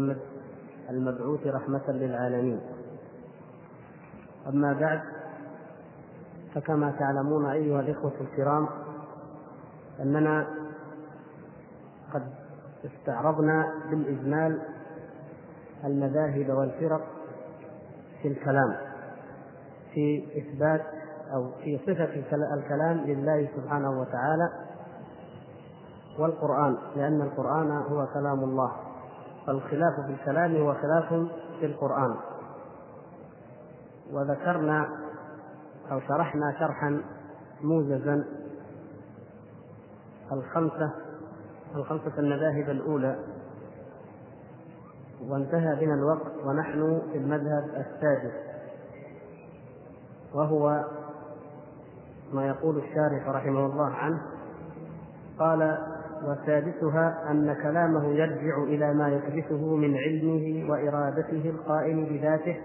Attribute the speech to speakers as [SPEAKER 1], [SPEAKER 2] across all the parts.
[SPEAKER 1] محمد المبعوث رحمة للعالمين. أما بعد فكما تعلمون أيها الإخوة الكرام أننا قد استعرضنا بالإجمال المذاهب والفرق في الكلام في إثبات أو في صفة الكلام لله سبحانه وتعالى والقرآن لأن القرآن هو كلام الله. فالخلاف في الكلام هو خلاف في القرآن. وذكرنا أو شرحنا شرحا موجزا الخمسة الخمسة المذاهب الأولى. وانتهى بنا الوقت ونحن في المذهب السادس وهو ما يقول الشارح رحمه الله عنه. قال وسادسها أن كلامه يرجع إلى ما يحدثه من علمه وإرادته القائم بذاته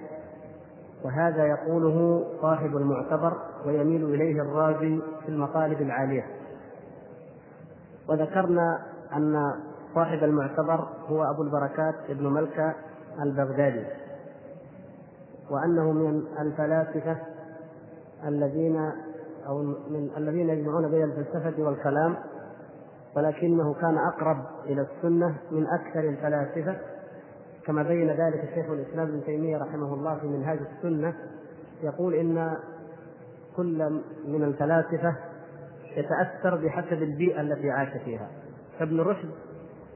[SPEAKER 1] وهذا يقوله صاحب المعتبر ويميل إليه الرازي في المطالب العالية. وذكرنا أن صاحب المعتبر هو أبو البركات ابن ملكة البغدادي وأنه من الفلاسفة الذين أو من الذين يجمعون بين الفلسفة والكلام ولكنه كان أقرب إلى السنة من أكثر الفلاسفة كما بين ذلك شيخ الإسلام ابن تيمية رحمه الله في منهاج السنة يقول إن كل من الفلاسفة يتأثر بحسب البيئة التي عاش فيها. فابن رشد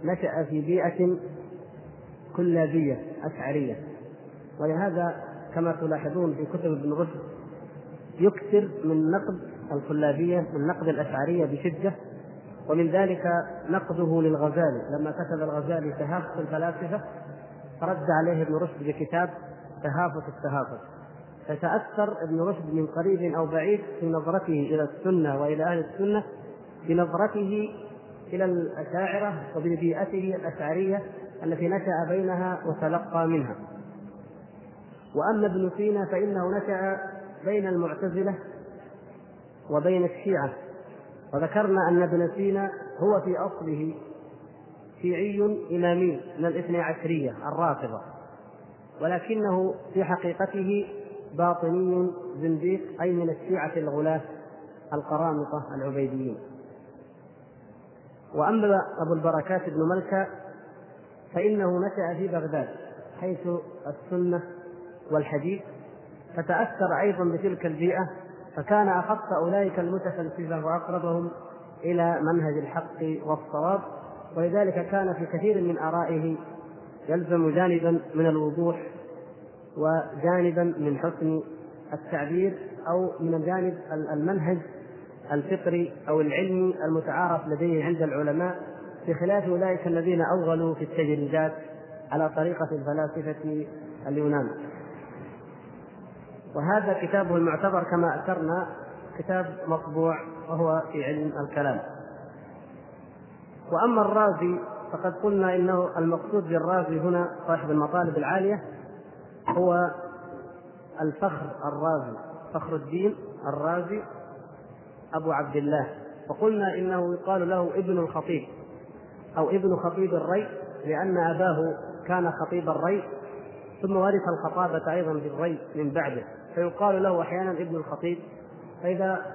[SPEAKER 1] نشأ في بيئة كلابية أشعرية. ولهذا كما تلاحظون في كتب ابن رشد يكثر من نقد الكلابية من نقد الأشعرية بشدة ومن ذلك نقده للغزالي. لما كتب الغزالي تهافت الفلاسفة فرد عليه ابن رشد بكتاب تهافت التهافت. فتأثر ابن رشد من قريب أو بعيد في نظرته إلى السنة وإلى أهل السنة بنظرته إلى الأشاعرة وببيئته الأشعرية التي نشأ بينها وتلقى منها. وأما ابن سينا فإنه نشأ بين المعتزلة وبين الشيعة. وذكرنا أن ابن سينا هو في أصله شيعي إمامي من الاثني عشرية الرافضة ولكنه في حقيقته باطني زنديق أي من الشيعة الغلاة القرامطة العبيديين. وأما أبو البركات بن ملكة فإنه نشأ في بغداد حيث السنة والحديث فتأثر أيضا بتلك البيئة فكان أخص أولئك المتفلسفة وأقربهم إلى منهج الحق والصواب ولذلك كان في كثير من آرائه يلزم جانبا من الوضوح وجانبا من حسن التعبير أو من الجانب المنهج الفطري أو العلمي المتعارف لديه عند العلماء بخلاف أولئك الذين أوغلوا في التجريدات على طريقة الفلاسفة اليونان. وهذا كتابه المعتبر كما أثرنا كتاب مطبوع وهو في علم الكلام. وأما الرازي فقد قلنا إنه المقصود بالرازي هنا صاحب المطالب العالية هو الفخر الرازي فخر الدين الرازي أبو عبد الله. وقلنا إنه يقال له ابن الخطيب أو ابن خطيب الري لأن أباه كان خطيب الري ثم ورث الخطابة أيضا بالري من بعده. فيقال له أحيانا ابن الخطيب فإذا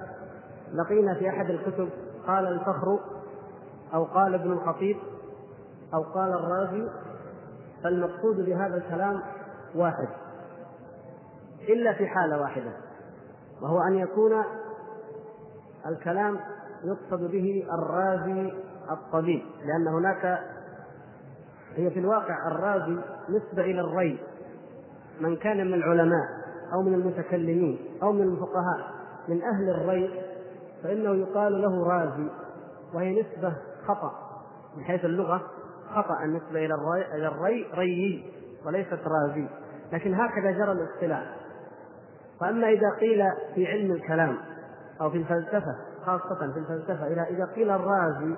[SPEAKER 1] لقينا في أحد الكتب قال الفخر أو قال ابن الخطيب أو قال الرازي فالمقصود بهذا الكلام واحد إلا في حالة واحدة وهو أن يكون الكلام يقصد به الرازي الطبيب لأن هناك هي في الواقع الرازي نسبة إلى الري من كان من العلماء. أو من المتكلمين أو من الفقهاء من أهل الري فإنه يقال له رازي وهي نسبة خطأ من حيث اللغة خطأ النسبة إلى الري إلى الري ريي وليست رازي لكن هكذا جرى الاصطلاح فأما إذا قيل في علم الكلام أو في الفلسفة خاصة في الفلسفة إذا إذا قيل الرازي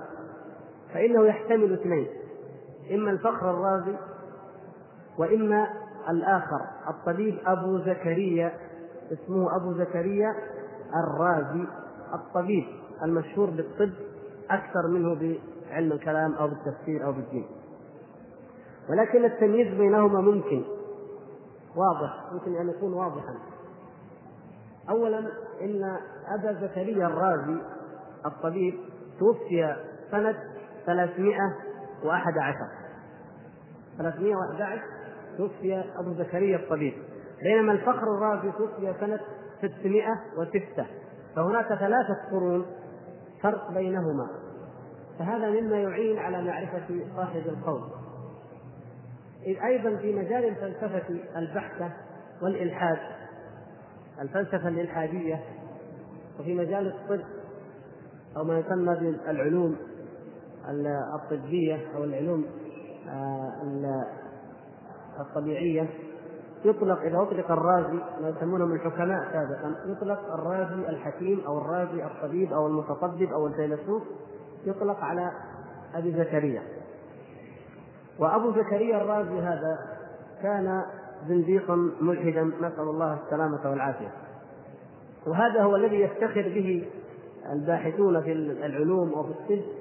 [SPEAKER 1] فإنه يحتمل اثنين إما الفخر الرازي وإما الآخر الطبيب أبو زكريا اسمه أبو زكريا الرازي الطبيب المشهور بالطب أكثر منه بعلم الكلام أو بالتفسير أو بالدين. ولكن التمييز بينهما ممكن. واضح. يمكن أن يكون واضحا. اولا إن أبا زكريا الرازي الطبيب توفي سنة 311 311 توفي أبو زكريا الطبيب. بينما الفخر الرازي توفي سنة 606 فهناك ثلاثة قرون فرق بينهما. فهذا مما يعين على معرفة صاحب القول. إذ أيضا في مجال الفلسفة البحتة والإلحاد الفلسفة الإلحادية وفي مجال الطب أو ما يسمى بالعلوم الطبية أو العلوم آه، الطبيعية يطلق إذا أطلق الرازي ما يسمونهم الحكماء سابقا يطلق الرازي الحكيم أو الرازي الطبيب أو المتطبب أو الفيلسوف يطلق على أبي زكريا. وأبو زكريا الرازي هذا كان زنديقا ملحدا نسأل الله السلامة والعافية. وهذا هو الذي يفتخر به الباحثون في العلوم وفي الطب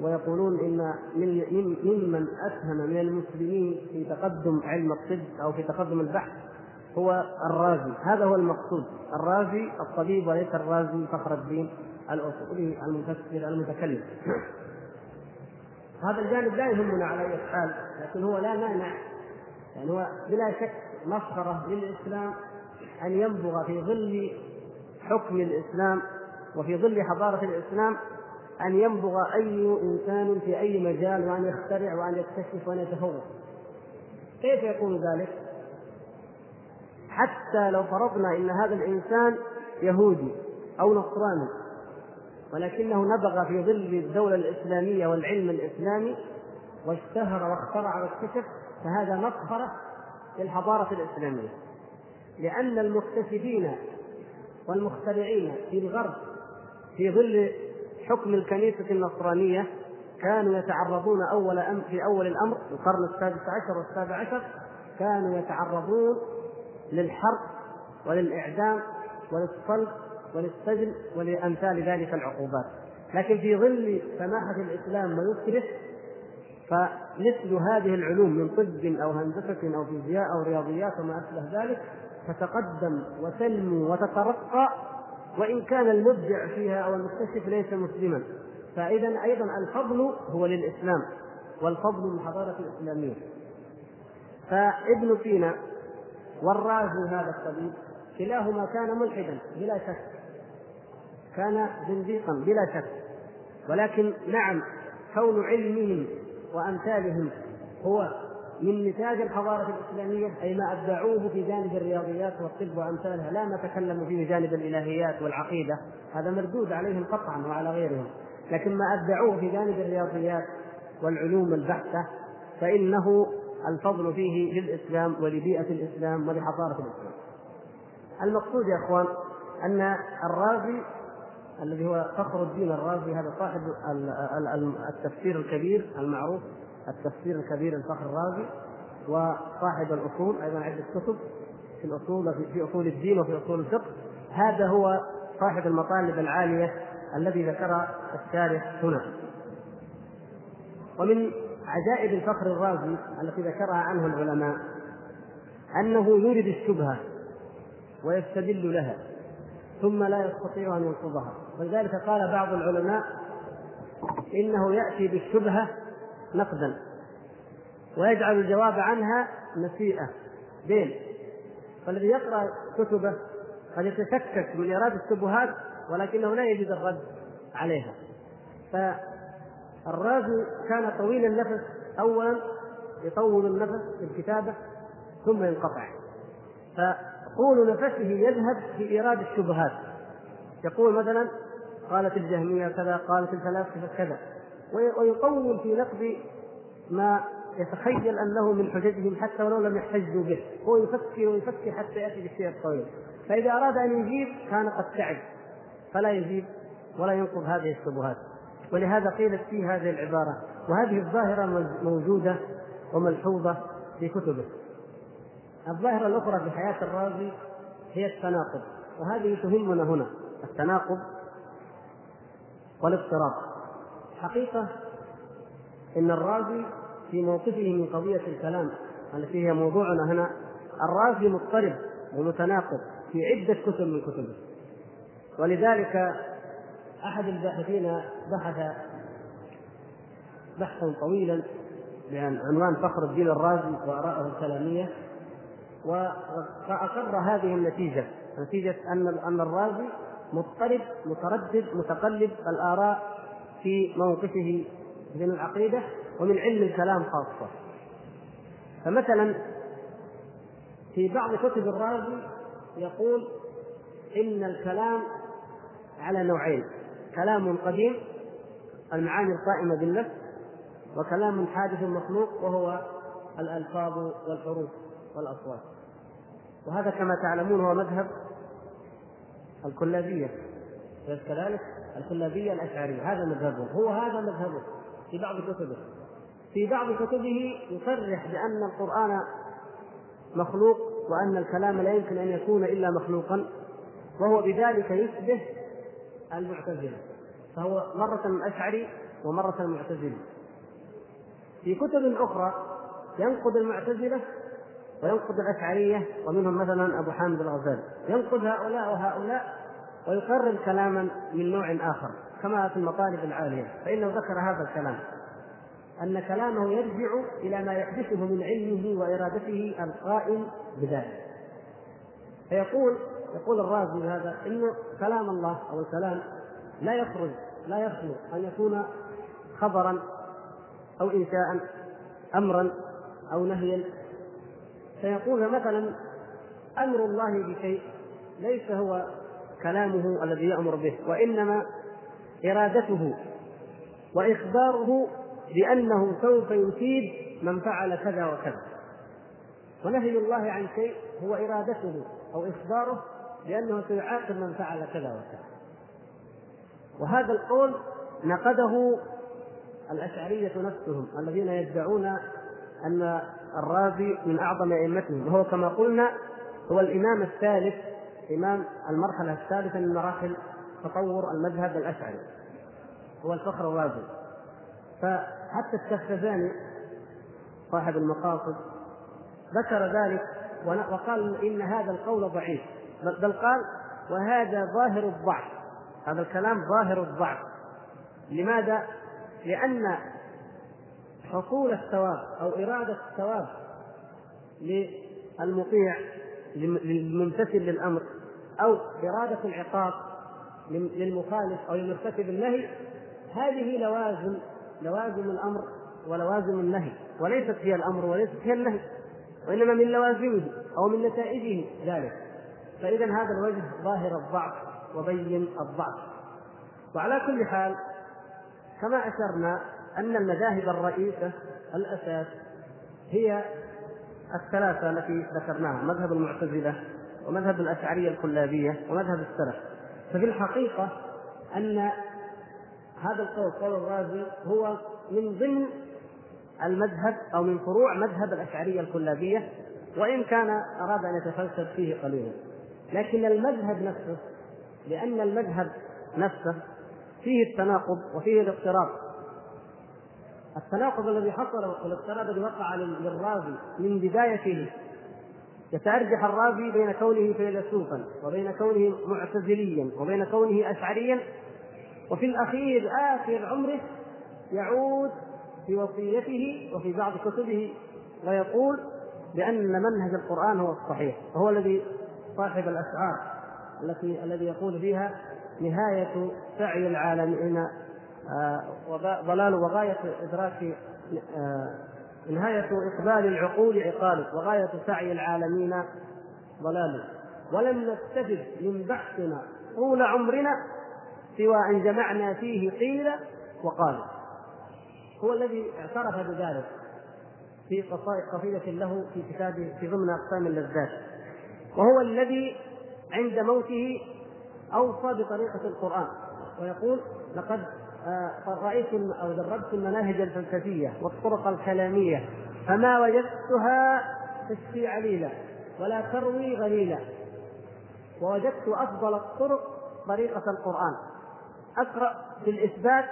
[SPEAKER 1] ويقولون إن من ممن اسهم من المسلمين في تقدم علم الطب أو في تقدم البحث هو الرازي. هذا هو المقصود. الرازي الطبيب وليس الرازي فخر الدين الأصولي المفسر المتكلم. هذا الجانب لا يهمنا على أي حال لكن هو لا مانع يعني هو بلا شك مسخره للإسلام أن ينبغ في ظل حكم الإسلام وفي ظل حضارة الإسلام أن ينبغ أي إنسان في أي مجال وأن يخترع وأن يكتشف وأن يتفوق كيف يكون ذلك؟ حتى لو فرضنا إن هذا الإنسان يهودي أو نصراني ولكنه نبغ في ظل الدولة الإسلامية والعلم الإسلامي واشتهر واخترع واكتشف فهذا مسخرة للحضارة الإسلامية لأن المكتشفين والمخترعين في الغرب في ظل حكم الكنيسة النصرانية كانوا يتعرضون أول أم في أول الأمر القرن السادس عشر والسابع عشر كانوا يتعرضون للحرب وللإعدام وللصلب وللسجن ولأمثال ذلك العقوبات. لكن في ظل سماحة الإسلام ويسره فمثل هذه العلوم من طب أو هندسة أو فيزياء أو رياضيات وما أشبه ذلك تتقدم وتنمو وتترقى وإن كان المبدع فيها أو المكتشف ليس مسلما. فإذا أيضا الفضل هو للإسلام والفضل للحضارة الإسلامية. فابن سينا والرازي هذا الطبيب كلاهما كان ملحدا بلا شك. كان زنديقا بلا شك. ولكن نعم كون علمهم وأمثالهم هو من نتاج الحضارة الإسلامية أي ما أبدعوه في جانب الرياضيات والطب وأمثالها. لا ما تكلموا فيه جانب الإلهيات والعقيدة هذا مردود عليهم قطعا وعلى غيرهم. لكن ما أبدعوه في جانب الرياضيات والعلوم البحتة فإنه الفضل فيه للإسلام ولبيئة الإسلام ولحضارة الإسلام. المقصود يا إخوان أن الرازي الذي هو فخر الدين الرازي هذا صاحب التفسير الكبير المعروف التفسير الكبير الفخر الرازي وصاحب الأصول أيضا عدة كتب في الأصول في أصول الدين وفي أصول الفقه. هذا هو صاحب المطالب العالية الذي ذكر الشارح هنا. ومن عجائب الفخر الرازي التي ذكرها عنه العلماء أنه يورد الشبهة ويستدل لها ثم لا يستطيع أن ينقضها. ولذلك قال بعض العلماء إنه يأتي بالشبهة نقدا. ويجعل الجواب عنها نسيئه دين فالذي يقرأ كتبه قد يتشكك من إيراد الشبهات ولكنه لا يجد الرد عليها. فالرازي كان طويل النفس. اولا يطول النفس في الكتابة ثم ينقطع. فطول نفسه يذهب في إيراد الشبهات. يقول مثلا قالت الجهمية كذا قالت الفلاسفة كذا. ويطول في نقد ما يتخيل أنه من حججهم حتى ولو لم يحتجوا به. هو يفكر ويفكر حتى يأتي بالشيء الطويل فإذا أراد أن يجيب كان قد تعب. فلا يجيب ولا ينقض هذه الشبهات. ولهذا قيلت فيه هذه العبارة وهذه الظاهرة موجودة وملحوظة في كتبه. الظاهرة الأخرى في حياة الرازي هي التناقض. وهذه تهمنا هنا التناقض والاضطراب. حقيقة إن الرازي في موقفه من قضية الكلام التي هي موضوعنا هنا الرازي مضطرب ومتناقض في عدة كتب من كتبه. ولذلك أحد الباحثين بحث بحثا طويلا بعنوان فخر الدين الرازي وآراءه الكلامية وأقر هذه النتيجة نتيجة أن أن الرازي مضطرب متردد متقلب الآراء في موقفه من العقيدة ومن علم الكلام خاصة. فمثلا في بعض كتب الرازي يقول إن الكلام على نوعين كلام قديم المعاني القائمة بالنفس وكلام حادث مخلوق وهو الألفاظ والحروف والأصوات. وهذا كما تعلمون هو مذهب الكلابية. كذلك؟ الكلابية الأشعرية. هذا مذهبه. هو هذا مذهبه. في بعض كتبه. في بعض كتبه يصرح بأن القرآن مخلوق وأن الكلام لا يمكن أن يكون إلا مخلوقا وهو بذلك يشبه المعتزلة. فهو مرة أشعري ومرة معتزلي. في كتب أخرى ينقد المعتزلة وينقد الأشعرية ومنهم مثلا أبو حامد الغزالي. ينقد هؤلاء وهؤلاء ويقرر كلاما من نوع آخر كما في المطالب العالية فإنه ذكر هذا الكلام. أن كلامه يرجع إلى ما يحدثه من علمه وإرادته القائم بذلك. فيقول يقول الرازي هذا انه كلام الله أو الكلام لا يخرج لا يخلو أن يكون خبرا أو انشاء امرا أو نهيا. فيقول مثلا أمر الله بشيء ليس هو كلامه الذي يأمر به وإنما إرادته وإخباره بأنه سوف يفيد من فعل كذا وكذا. ونهي الله عن شيء هو إرادته أو إخباره بأنه سيعاقب من فعل كذا وكذا. وهذا القول نقده الأشعرية نفسهم الذين يدعون أن الرازي من أعظم أئمتهم وهو كما قلنا هو الإمام الثالث امام المرحلة الثالثة من مراحل تطور المذهب الأشعري. هو الفخر الرازي. فحتى الشهرزاني صاحب المقاصد ذكر ذلك وقال إن هذا القول ضعيف. بل قال وهذا ظاهر الضعف. هذا الكلام ظاهر الضعف. لماذا؟ لأن حصول الثواب أو إرادة الثواب للمطيع للممتثل للأمر أو إرادة العقاب للمخالف أو لمرتكب النهي هذه لوازم لوازم الأمر ولوازم النهي وليست هي الأمر وليست هي النهي وإنما من لوازمه أو من نتائجه ذلك. فإذا هذا الوجه ظاهر الضعف وبين الضعف. وعلى كل حال كما أشرنا أن المذاهب الرئيسة الأساس هي الثلاثة التي ذكرناها مذهب المعتزلة ومذهب الأشعرية الكلابية ومذهب السلف. ففي الحقيقة أن هذا القول قول الرازي هو من ضمن المذهب أو من فروع مذهب الأشعرية الكلابية وإن كان أراد أن يتفلسف فيه قليلا لكن المذهب نفسه لأن المذهب نفسه فيه التناقض وفيه الاضطراب. التناقض الذي حصل والاضطراب الذي وقع للرازي من بدايته يتأرجح الرازي بين كونه فيلسوفا وبين كونه معتزليا وبين كونه أشعريا. وفي الأخير آخر عمره يعود في وصيته وفي بعض كتبه ويقول بأن منهج القرآن هو الصحيح وهو الذي صاحب الأشعار التي الذي يقول فيها نهاية سعي العالمين آه، ضلال وغاية إدراك آه، نهاية إقبال العقول عقال وغاية سعي العالمين ضلال ولم نستفد من بحثنا طول عمرنا سوى أن جمعنا فيه قيل وقال. هو الذي اعترف بذلك في قصيدة له في كتابه في ضمن أقسام اللذات. وهو الذي عند موته أوصى بطريقة القرآن ويقول لقد رأيت أو دربت المناهج الفلسفية والطرق الكلامية فما وجدتها تشفي عليلا ولا تروي غليلا. ووجدت أفضل الطرق طريقة القرآن. أقرأ في الإثبات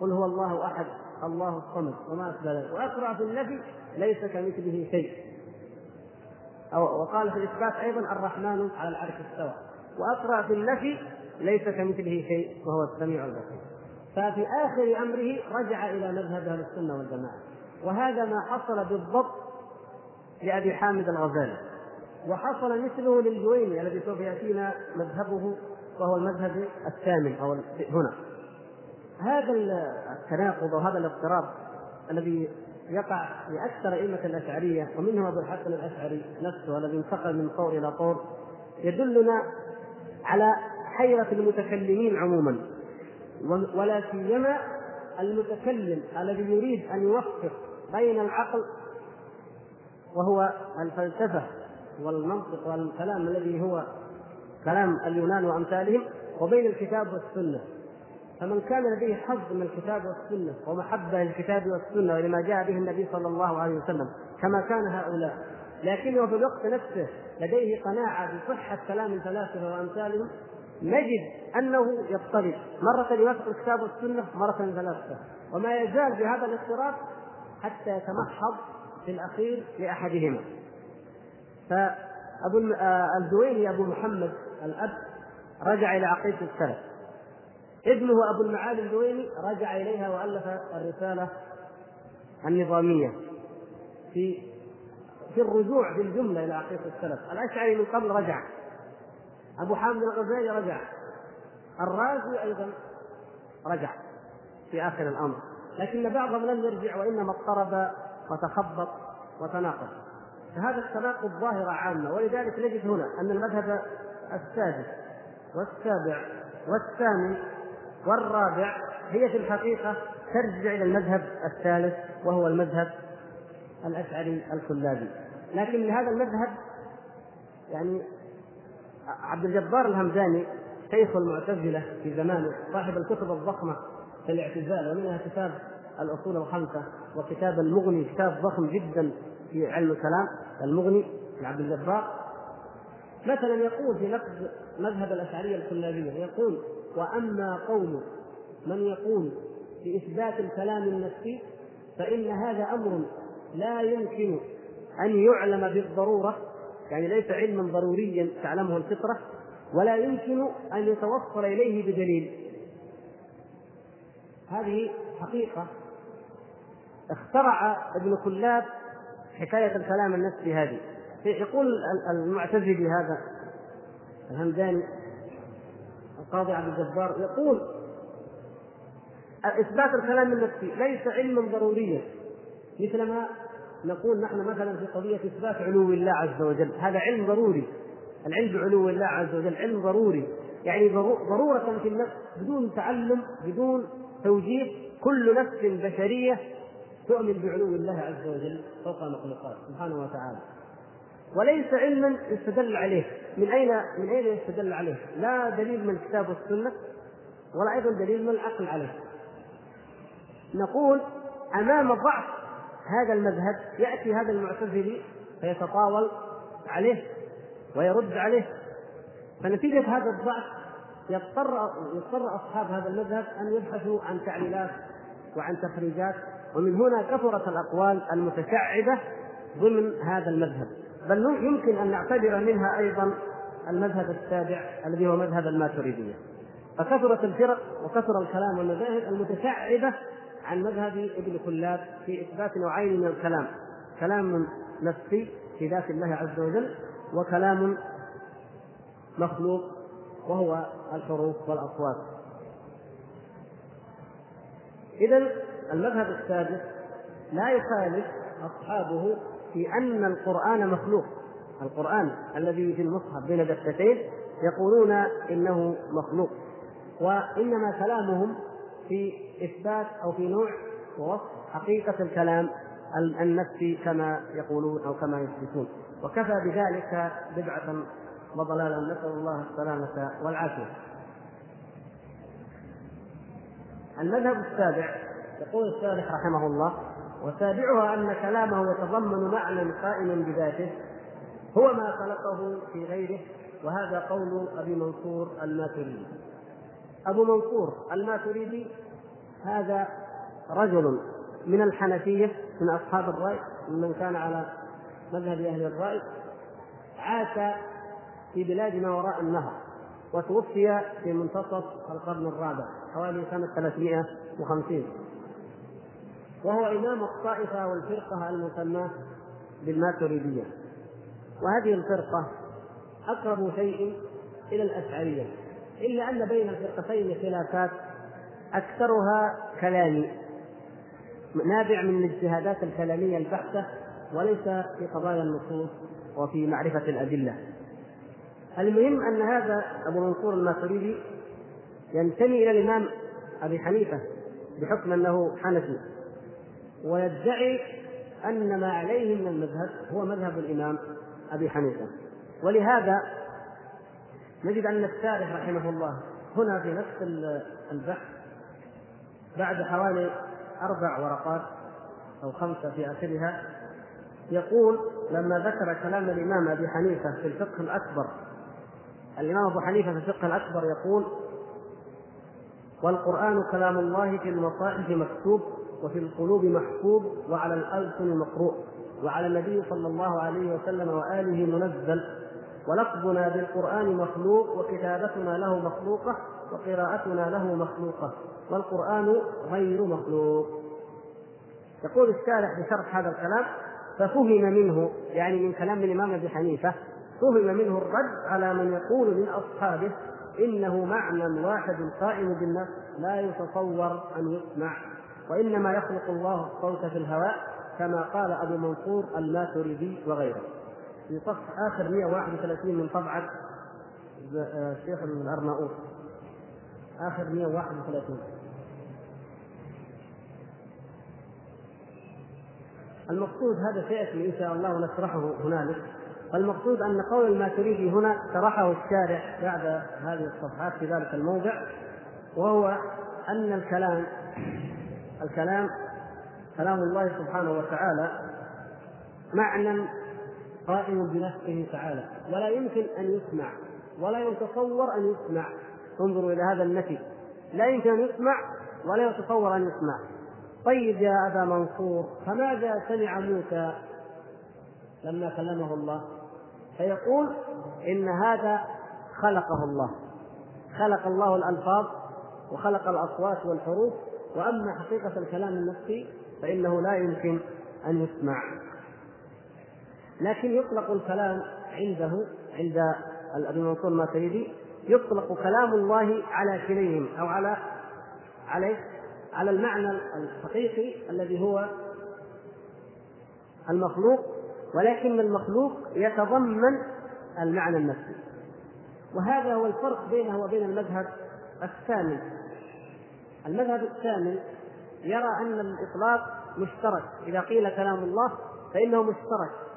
[SPEAKER 1] قل هو الله أحد الله الصمد وما أشبه ذلك. وأقرأ في النفي ليس كمثله شيء. أو وقال في الإثبات أيضا الرحمن على العرش استوى. وأقرأ في النفي ليس كمثله شيء وهو السميع البصير. ففي آخر أمره رجع إلى مذهب أهل السنة والجماعة. وهذا ما حصل بالضبط لأبي حامد الغزالي. وحصل مثله للجويني الذي سوف يأتينا مذهبه وهو المذهب الثامن أو هنا. هذا التناقض وهذا الاضطراب الذي يقع في أكثر أئمة الأشعرية ومنهم أبو الحسن الأشعري نفسه الذي انتقل من طور إلى طور يدلنا على حيرة المتكلمين عموما. ولا سيما المتكلم الذي يريد أن يوفق بين العقل وهو الفلسفة والمنطق والكلام الذي هو كلام اليونان وأمثالهم وبين الكتاب والسنة. فمن كان لديه حظ من الكتاب والسنة ومحبة للكتاب والسنة ولما جاء به النبي صلى الله عليه وسلم كما كان هؤلاء لكنه في الوقت نفسه لديه قناعة بصحة كلام الفلاسفة وأمثالهم نجد أنه يضطرب. مرة يوافق الكتاب والسنة مرة الفلاسفه وما يزال بهذا الاضطراب حتى يتمحض في الأخير لأحدهما. فأبو الزويني أبو محمد الأب رجع إلى عقيدة السلف. ابنه أبو المعالي الدويني رجع إليها وألف الرسالة النظامية في في الرجوع بالجملة إلى عقيدة السلف، الأشعري من قبل رجع. أبو حامد الغزالي رجع. الرازي أيضا رجع في آخر الأمر. لكن بعضهم لم يرجع وإنما اضطرب وتخبط وتناقض. فهذا التناقض ظاهره عامة. ولذلك نجد هنا أن المذهب السادس والسابع والثامن والرابع هي في الحقيقة ترجع إلى المذهب الثالث وهو المذهب الأشعري الكلابي. لكن لهذا المذهب يعني عبد الجبار الهمداني شيخ المعتزلة في زمانه صاحب الكتب الضخمة في الاعتزال ومنها كتاب الأصول الخمسة وكتاب المغني كتاب ضخم جدا في علم الكلام المغني لعبد الجبار. مثلا يقول في نقد مذهب الأشعرية الكلابية يقول وأما قول من يقول بإثبات الكلام النفسي فإن هذا أمر لا يمكن أن يعلم بالضرورة يعني ليس علما ضروريا تعلمه الفطرة ولا يمكن أن يتوصل إليه بدليل. هذه حقيقة. اخترع ابن كلاب حكاية الكلام النفسي هذه. يقول المعتزلي هذا الهمداني القاضي عبد الجبار يقول إثبات الكلام النفسي ليس علما ضروريا مثلما نقول نحن مثلا في قضية إثبات علو الله عز وجل. هذا علم ضروري. العلم بعلو الله عز وجل علم ضروري. يعني ضرورة في النفس بدون تعلم بدون توجيه كل نفس بشرية تؤمن بعلو الله عز وجل فوق المخلوقات سبحانه وتعالى. وليس علما يستدل عليه. من أين من أين يستدل عليه؟ لا دليل من الكتاب والسنة ولا أيضا دليل من العقل عليه. نقول أمام ضعف هذا المذهب يأتي هذا المعتزلي فيتطاول عليه ويرد عليه. فنتيجة هذا الضعف يضطر يضطر أصحاب هذا المذهب أن يبحثوا عن تعليلات وعن تخريجات ومن هنا كثرت الأقوال المتشعبة ضمن هذا المذهب. بل يمكن أن نعتبر منها أيضا المذهب السابع الذي هو مذهب الماتريدية. فكثرت الفرق وكثر الكلام والمذاهب المتشعبة عن مذهب ابن كلاب في إثبات نوعين من الكلام. كلام نفسي في ذات الله عز وجل وكلام مخلوق وهو الحروف والأصوات. إذا المذهب السادس لا يخالف أصحابه في أن القرآن مخلوق. القرآن الذي في المصحف بين دفتين يقولون إنه مخلوق وإنما كلامهم في إثبات أو في نوع ووصف حقيقة الكلام النفسي كما يقولون أو كما يثبتون وكفى بذلك بدعة وضلالا. نسأل الله السلامة والعافية. المذهب السابع يقول الشارح رحمه الله وسابعها أن كلامه يتضمن معنى قائما بذاته هو ما خلقه في غيره وهذا قول أبي منصور الماتريدي. أبو منصور الماتريدي هذا رجل من الحنفية من أصحاب الرأي ممن كان على مذهب أهل الرأي عاش في بلاد ما وراء النهر وتوفي في منتصف القرن الرابع حوالي سنة 350 وهو إمام الطائفة والفرقة المسماة بالماتريدية. وهذه الفرقة أقرب شيء إلى الأشعرية. إلا أن بين الفرقتين خلافات أكثرها كلامي. نابع من الاجتهادات الكلامية البحتة وليس في قضايا النصوص وفي معرفة الأدلة. المهم أن هذا أبو منصور الماتريدي ينتمي إلى الإمام أبي حنيفة بحكم أنه حنفي. ويدعي أن ما عليه من المذهب هو مذهب الإمام أبي حنيفة. ولهذا نجد أن الشارح رحمه الله هنا في نفس البحث بعد حوالي أربع ورقات أو خمسة في آخرها يقول لما ذكر كلام الإمام أبي حنيفة في الفقه الأكبر الإمام أبو حنيفة في الفقه الأكبر يقول والقرآن كلام الله في المصاحف مكتوب وفي القلوب محفوظ وعلى الألسن مقروء وعلى النبي صلى الله عليه وسلم وآله منزل ولفظنا بالقرآن مخلوق وكتابتنا له مخلوقة وقراءتنا له مخلوقة والقرآن غير مخلوق. يقول الشارح بشرح هذا الكلام ففهم منه يعني من كلام الإمام أبي حنيفة فهم منه الرد على من يقول من أصحابه إنه معنى واحد قائم بالنفس لا يتصور أن يسمع وإنما يخلق الله الصوت في الهواء كما قال أبو منصور الماتريدي وغيره. في صفحة آخر 131 من طبعة الشيخ الأرناؤوط. آخر 131 المقصود هذا سيأتي إن شاء الله ونشرحه هنالك. المقصود أن قول الماتريدي هنا شرحه الشارع بعد هذه الصفحات في ذلك الموضع وهو أن الكلام الكلام كلام الله سبحانه وتعالى معنى قائم بنفسه تعالى. ولا يمكن أن يسمع ولا يتصور أن يسمع. انظروا إلى هذا النفي. لا يمكن أن يسمع ولا يتصور أن يسمع. طيب يا أبا منصور فماذا سمع موسى لما كلمه الله؟ فيقول إن هذا خلقه الله. خلق الله الألفاظ وخلق الأصوات والحروف. وأما حقيقة الكلام النفسي فإنه لا يمكن أن يسمع. لكن يطلق الكلام عنده عند ابي منصور الماتريدي يطلق كلام الله على كليهم أو على عليه على المعنى الحقيقي الذي هو المخلوق ولكن المخلوق يتضمن المعنى النفسي. وهذا هو الفرق بينه وبين المذهب الثامن. المذهب الثامن يرى أن الإطلاق مشترك. إذا قيل كلام الله فإنه مشترك.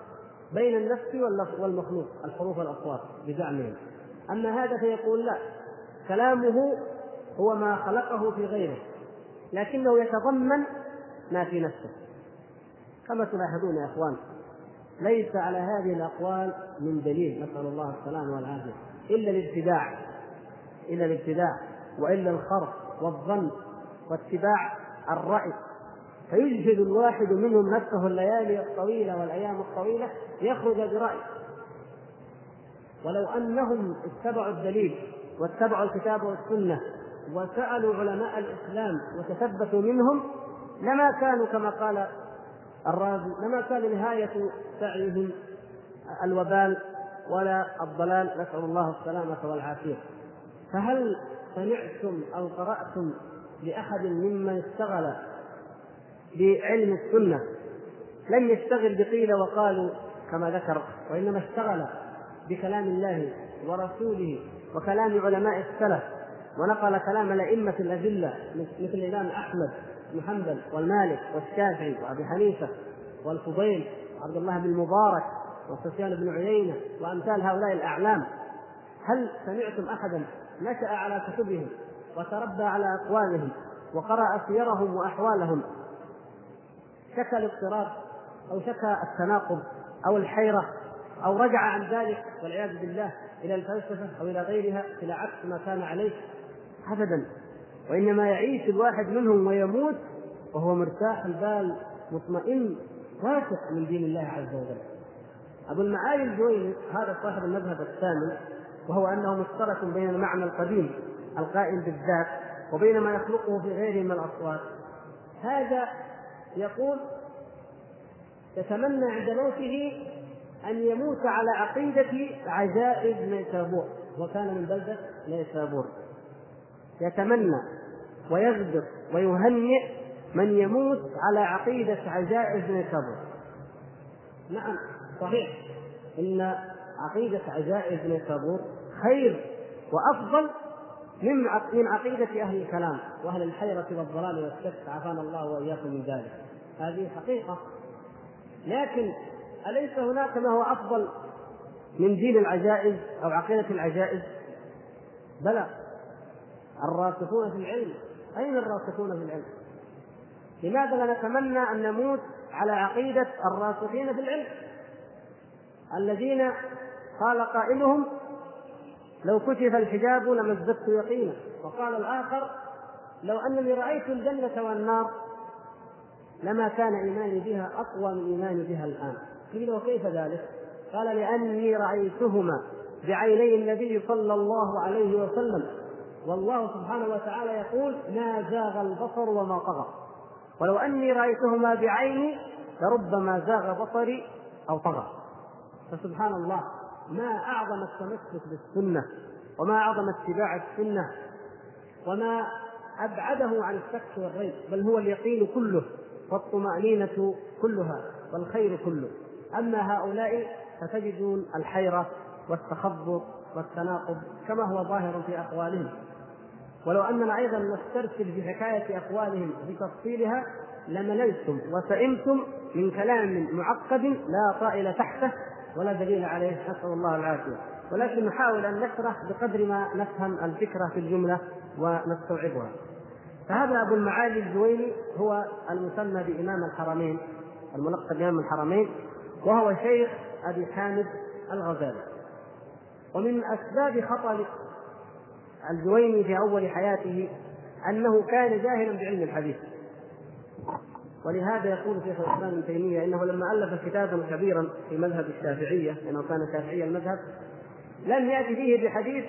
[SPEAKER 1] بين النفس والمخلوق الحروف والأصوات بزعمهم. أما هذا فيقول لا كلامه هو ما خلقه في غيره لكنه يتضمن ما في نفسه. كما تلاحظون يا إخوان ليس على هذه الأقوال من دليل نسأل الله السلامة والعافية إلا الابتداع إلا الابتداع وإلا الخرق والظن واتباع الرأي. فيجهد الواحد منهم نفسه الليالي الطويلة والأيام الطويلة ليخرج براي ولو أنهم اتبعوا الدليل واتبعوا الكتاب والسنة وسألوا علماء الإسلام وتثبتوا منهم لما كانوا كما قال الرازي لما كان نهاية سعيهم الوبال ولا الضلال نسأل الله السلامة والعافية. فهل سمعتم أو قرأتم لأحد ممن اشتغل بعلم السنة. لم يشتغل بقيل وقالوا كما ذكر وإنما اشتغل بكلام الله ورسوله وكلام علماء السلف ونقل كلام الأئمة الاذله مثل الإمام أحمد بن حنبل والمالك والشافعي وأبي حنيفة والفضيل وعبد الله بن المبارك وسفيان بن عيينة وأمثال هؤلاء الأعلام. هل سمعتم أحدا نشأ على كتبهم وتربى على أقوالهم وقرأ سيرهم وأحوالهم شكى الاضطراب أو شكى التناقض أو الحيرة أو رجع عن ذلك والعياذ بالله إلى الفلسفة أو إلى غيرها إلى عكس ما كان عليه ابدا. وإنما يعيش الواحد منهم ويموت وهو مرتاح البال مطمئن واثق من دين الله عز وجل. أبو المعالي الجويني هذا صاحب المذهب الثامن وهو أنه مشترك بين المعنى القديم القائم بالذات وبين ما يخلقه في غيره من الأصوات. هذا يقول يتمنى عند موته أن يموت على عقيدة عجائز نيسابور وكان من بلدة نيسابور يتمنى ويغدر ويهنئ من يموت على عقيدة عجائز نيسابور نعم صحيح. إن عقيدة عجائز نيسابور خير وأفضل من من عقيدة أهل الكلام وأهل الحيرة والضلال والشك عافانا الله وإياكم من ذلك. هذه حقيقة. لكن أليس هناك ما هو أفضل من دين العجائز أو عقيدة العجائز؟ بلى. الراسخون في العلم. أين الراسخون في العلم؟ لماذا لا نتمنى أن نموت على عقيدة الراسخين في العلم؟ الذين قال قائلهم لو كشف الحجاب لما ازددت يقينا. وقال الآخر لو أنني رأيت الجنة والنار لما كان إيماني بها أقوى من إيماني بها الآن. قيل وكيف ذلك؟ قال لأني رأيتهما بعيني النبي صلى الله عليه وسلم. والله سبحانه وتعالى يقول ما زاغ البصر وما طغى. ولو أني رأيتهما بعيني لربما زاغ بصري أو طغى. فسبحان الله. ما أعظم التمسك بالسنة وما أعظم اتباع السنة وما أبعده عن الشك والريب بل هو اليقين كله والطمأنينة كلها والخير كله. أما هؤلاء فتجدون الحيرة والتخبط والتناقض كما هو ظاهر في أقوالهم. ولو أننا أيضا نسترسل في حكاية أقوالهم بتفصيلها لمللتم وسئمتم من كلام معقد لا طائل تحته ولا دليل عليه نسأل الله العافية. ولكن نحاول أن نشرح بقدر ما نفهم الفكرة في الجملة ونستوعبها. فهذا أبو المعالي الجويني هو المسمى بإمام الحرمين الملقب بإمام الحرمين وهو شيخ أبي حامد الغزالي. ومن أسباب خطأ الجويني في أول حياته أنه كان جاهلا بعلم الحديث. ولهذا يقول شيخ الإسلام ابن تيمية إنه لما ألف كتابا كبيرا في مذهب الشافعية لأنه كان شافعي المذهب لم يأتي فيه بحديث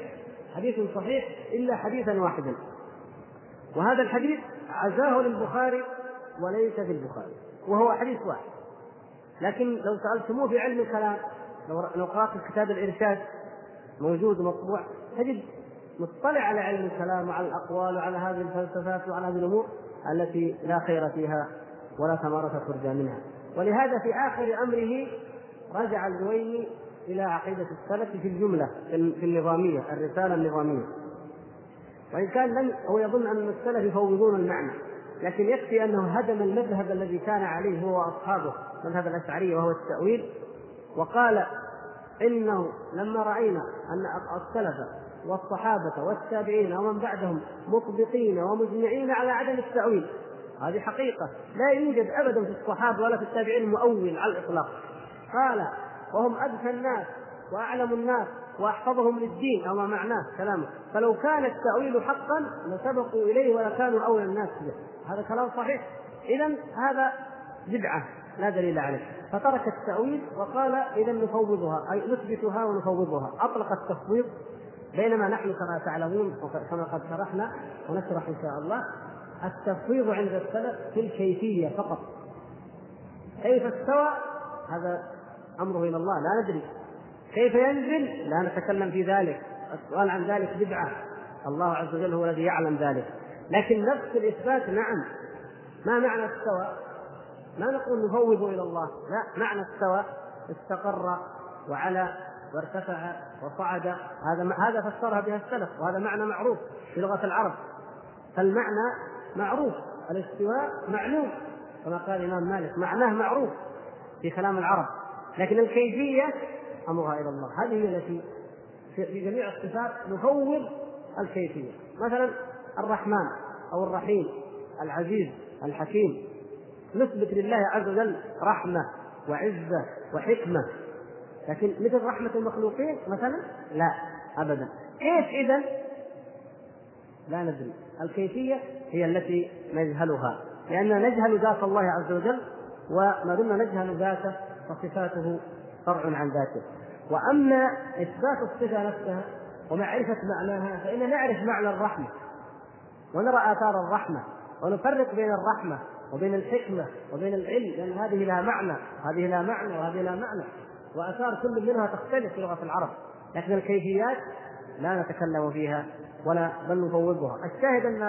[SPEAKER 1] حديث صحيح إلا حديثا واحدا. وهذا الحديث عزاه للبخاري وليس في البخاري وهو حديث واحد. لكن لو سألتموه في علم الكلام لو قرأت كتاب الإرشاد موجود مطبوع تجد مطلع على علم الكلام وعلى الأقوال وعلى هذه الفلسفات وعلى هذه الأمور التي لا خير فيها. ولا ثمرة ترجى منها. ولهذا في آخر أمره رجع الجويني إلى عقيدة السلف في الجملة في النظامية الرسالة النظامية. وإن كان لم هو يظن أن السلف يفوضون المعنى لكن يكفي أنه هدم المذهب الذي كان عليه هو وأصحابه مذهب الأشعرية وهو التأويل. وقال إنه لما رأينا أن السلف والصحابة والتابعين ومن بعدهم مطبقين ومجمعين على عدم التأويل هذه حقيقة. لا يوجد أبدا في الصحابة ولا في التابعين مؤول على الإطلاق. قال وهم أذكى الناس وأعلم الناس وأحفظهم للدين. أو ما معناه كلامه. فلو كان التأويل حقا لسبقوا إليه ولكانوا أولى الناس به. هذا كلام صحيح. إذا هذا بدعة لا دليل عليه. فترك التأويل وقال إذا نفوضها. أي نثبتها ونفوضها. أطلق التفويض بينما نحن كما تعلمون وكما قد شرحنا ونشرح إن شاء الله. التفويض عند السلف في الكيفية فقط. كيف استوى؟ هذا أمره إلى الله لا ندري. كيف ينزل؟ لا نتكلم في ذلك. السؤال عن ذلك بدعة. الله عز وجل هو الذي يعلم ذلك. لكن نفس الإثبات نعم. ما معنى استوى؟ ما نقول نفوض إلى الله. لا معنى استوى استقر وعلى وارتفع وصعد. هذا هذا فسرها بها السلف وهذا معنى معروف في لغة العرب. فالمعنى معروف الاستواء معلوم. كما قال الإمام مالك معناه معروف في كلام العرب. لكن الكيفية أمرها إلى الله. هذه هي التي في جميع الصفات نفوض الكيفية. مثلا الرحمن أو الرحيم العزيز الحكيم. نثبت لله عز وجل رحمة وعزة وحكمة. لكن مثل رحمة المخلوقين مثلا؟ لا أبدا. كيف إذا لا ندري. الكيفية هي التي نجهلها لأننا نجهل ذات الله عز وجل وما دمنا نجهل ذاته فصفاته فرع عن ذاته. وأما إثبات الصفة نفسها ومعرفة معناها فإننا نعرف معنى الرحمة ونرى آثار الرحمة ونفرق بين الرحمة وبين الحكمة وبين العلم لأن هذه لها معنى وهذه لها معنى وهذه لها معنى وآثار كل منها تختلف في لغة العرب. لكن الكيفيات لا نتكلم فيها. ولا بل نفوضها. الشاهد أن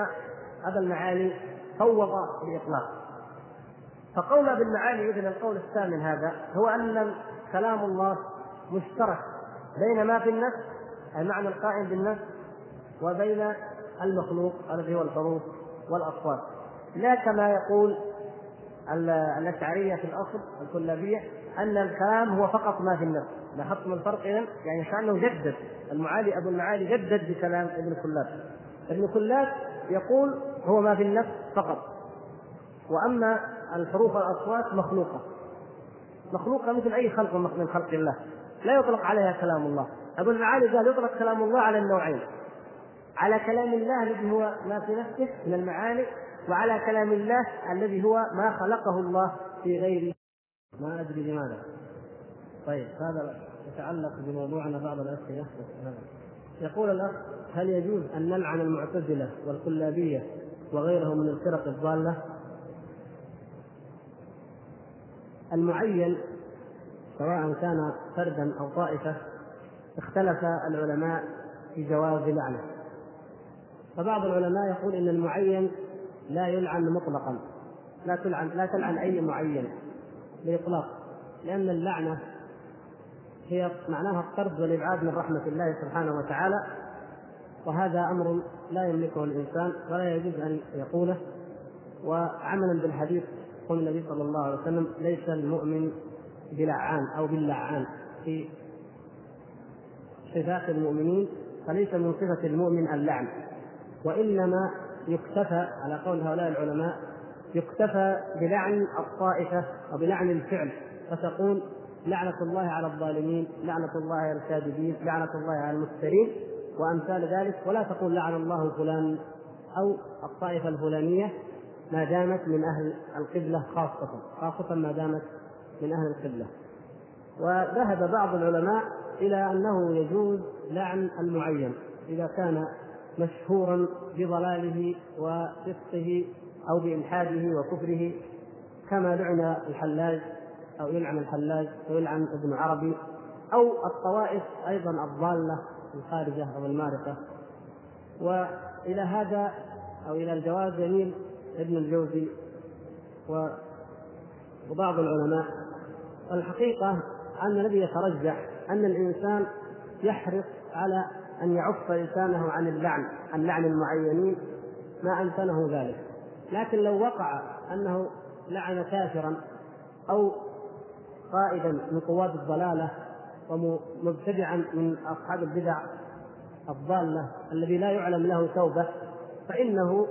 [SPEAKER 1] هذا المعاني فوض الإطلاق. فقولنا بالمعاني إذن القول الثامن هذا هو أن كلام الله مشترك بين ما في النفس المعنى القائم بالنفس وبين المخلوق الذي هو الحروف والأصوات. لا كما يقول الأشعرية في الأصل الكلابية أن الكلام هو فقط ما في النفس. لاحظتم الفرق إذا يعني كأنه جدد. المعالي أبو المعالي جدد بكلام ابن كلاب ابن كلاب يقول هو ما في النفس فقط. وأما الحروف والأصوات مخلوقة. مخلوقة مثل أي خلق من خلق الله. لا يطلق عليها كلام الله. أبو المعالي قال يطلق كلام الله على النوعين. على كلام الله الذي هو ما في نفسه من المعاني وعلى كلام الله الذي هو ما خلقه الله في غيره ما أدري لماذا طيب هذا يتعلق بموضوعنا بعض الأسئلة. يقول الأخ هل يجوز أن نلعن المعتزلة والكلابية وغيرهم من الفرق الضالة؟ المعين سواء كان فردا أو طائفة اختلف العلماء في جواز لعنه. فبعض العلماء يقول إن المعين لا يلعن مطلقا لا تلعن لا تلعن أي معين باطلاق لأن اللعنة هي معناها الطرد والإبعاد من رحمة الله سبحانه وتعالى وهذا أمر لا يملكه الإنسان ولا يجوز أن يقوله. وعملا بالحديث قول النبي صلى الله عليه وسلم ليس المؤمن بلعان أو باللعان. في صفات المؤمنين فليس من صفة المؤمن اللعن وإنما يكتفى على قول هؤلاء العلماء يكتفى بلعن الطائفة أو بلعن الفعل فتقول لعنة الله على الظالمين لعنة الله على الكاذبين لعنة الله على المفترين. وأمثال ذلك ولا تقول لعن الله فلان أو الطائفة الفلانية ما دامت من أهل القبلة خاصة خاصة ما دامت من أهل القبلة. وذهب بعض العلماء إلى أنه يجوز لعن المعين إذا كان مشهورا بضلاله وفسقه أو بإلحاده وكفره كما لعن الحلاج أو يلعن الحلاج ويلعن ابن عربي أو الطوائف أيضا الضالة الخارجة أو المارقه وإلى هذا أو إلى الجواز يميل ابن الجوزي وبعض العلماء. الحقيقة أن الذي يترجح أن الإنسان يحرص على أن يعف لسانه عن اللعن عن لعن المعينين ما أمكنه ذلك. لكن لو وقع أنه لعن كافرا أو قائدا من قواد الضلالة ومبتدعا من أصحاب البدع الضالة الذي لا يعلم له توبة فإنه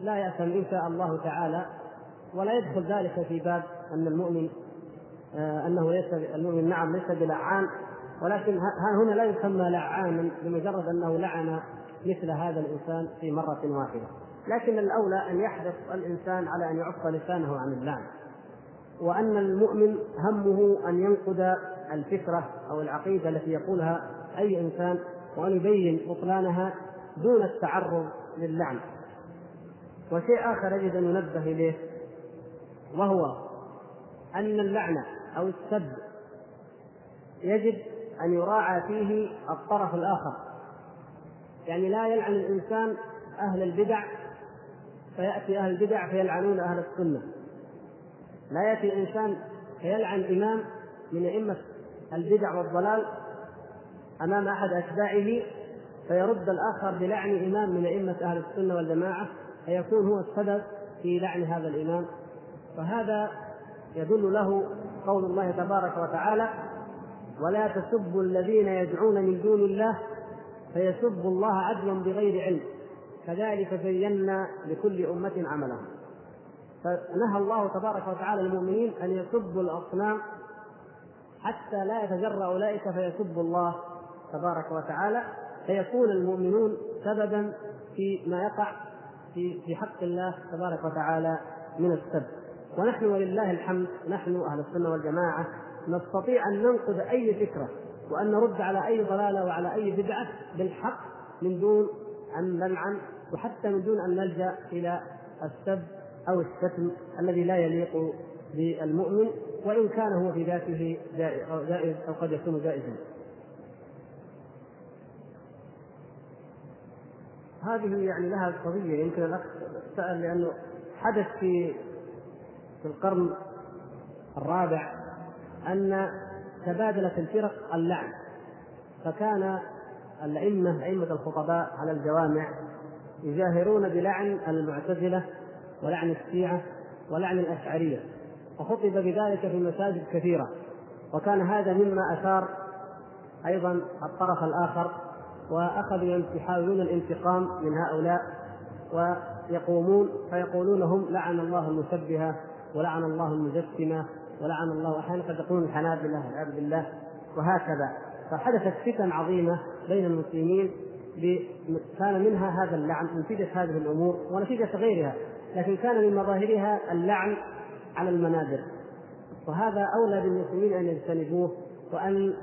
[SPEAKER 1] لا يأثم إن شاء الله تعالى ولا يدخل ذلك في باب أن المؤمن آه أنه ليس المؤمن نعم ليس بلعان ولكن ها هنا لا يسمى لعانا بمجرد أنه لعن مثل هذا الإنسان في مرة واحدة. لكن الأولى أن يحرص الإنسان على أن يعف لسانه عن اللعن. وأن المؤمن همه أن ينقد الفكرة أو العقيدة التي يقولها أي إنسان وأن يبين بطلانها دون التعرض للعن. وشيء آخر يجب أن ينبه إليه وهو أن اللعنه أو السب يجب أن يراعى فيه الطرف الآخر. يعني لا يلعن الإنسان أهل البدع فيأتي أهل البدع فيلعنون أهل السنة. لا يأتي إنسان فيلعن إمام من أئمة البدع والضلال أمام أحد أتباعه فيرد الآخر بلعن إمام من أئمة أهل السنة والجماعة فيكون هو السبب في لعن هذا الإمام. فهذا يدل له قول الله تبارك وتعالى ولا تسبوا الذين يدعون من دون الله فيسبوا الله عدلا بغير علم كذلك زينا لكل أمة عملهم. فنهى الله تبارك وتعالى المؤمنين أن يسبوا الأصنام حتى لا يتجرأ أولئك فيسبوا الله تبارك وتعالى. فيكون المؤمنون سببا في ما يقع في في حق الله تبارك وتعالى من السب. ونحن ولله الحمد نحن أهل السنة والجماعة نستطيع أن ننقذ أي فكرة وأن نرد على أي ضلالة وعلى أي بدعة بالحق من دون أن نلعن وحتى من دون أن نلجأ إلى السب أو الشتم الذي لا يليق بالمؤمن وإن كان هو في ذاته جائز أو قد يكون جائزا. هذه يعني لها قضية يمكن الأخ سأل لأنه حدث في في القرن الرابع أن تبادلت الفرق اللعن فكان الأئمة أئمة الخطباء على الجوامع يجاهرون بلعن المعتزلة ولعن الشيعة ولعن الأشعرية وخطب بذلك في مساجد كثيرة وكان هذا مما أثار أيضا الطرف الآخر وأخذوا يحاولون الانتقام من هؤلاء ويقومون فيقولون هم لعن الله المشبهة ولعن الله المجسمة ولعن الله أحيانا قد يقولون الحنابلة والعياذ بالله وهكذا. فحدثت فتن عظيمة بين المسلمين كان منها هذا اللعن نتيجة هذه الأمور ونتيجة غيرها. لكن كان من مظاهرها اللعن على المنابر وهذا أولى بالمسلمين أن يجتنبوه وأن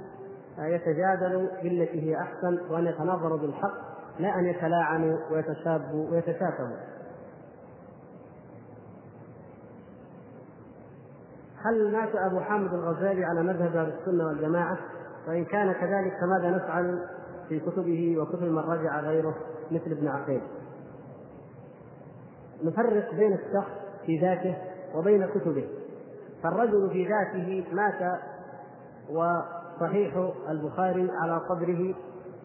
[SPEAKER 1] يتجادلوا بالتي هي أحسن وأن يتناظروا بالحق لا أن يتلاعنوا ويتشابوا ويتشاكموا هل مات أبو حامد الغزالي على مذهب أهل السنة والجماعة؟ وإن كان كذلك فماذا نفعل في كتبه وكتب من رجع غيره مثل ابن عقيل؟ نفرق بين الشخص في ذاته وبين كتبه. فالرجل في ذاته مات وصحيح البخاري على قدره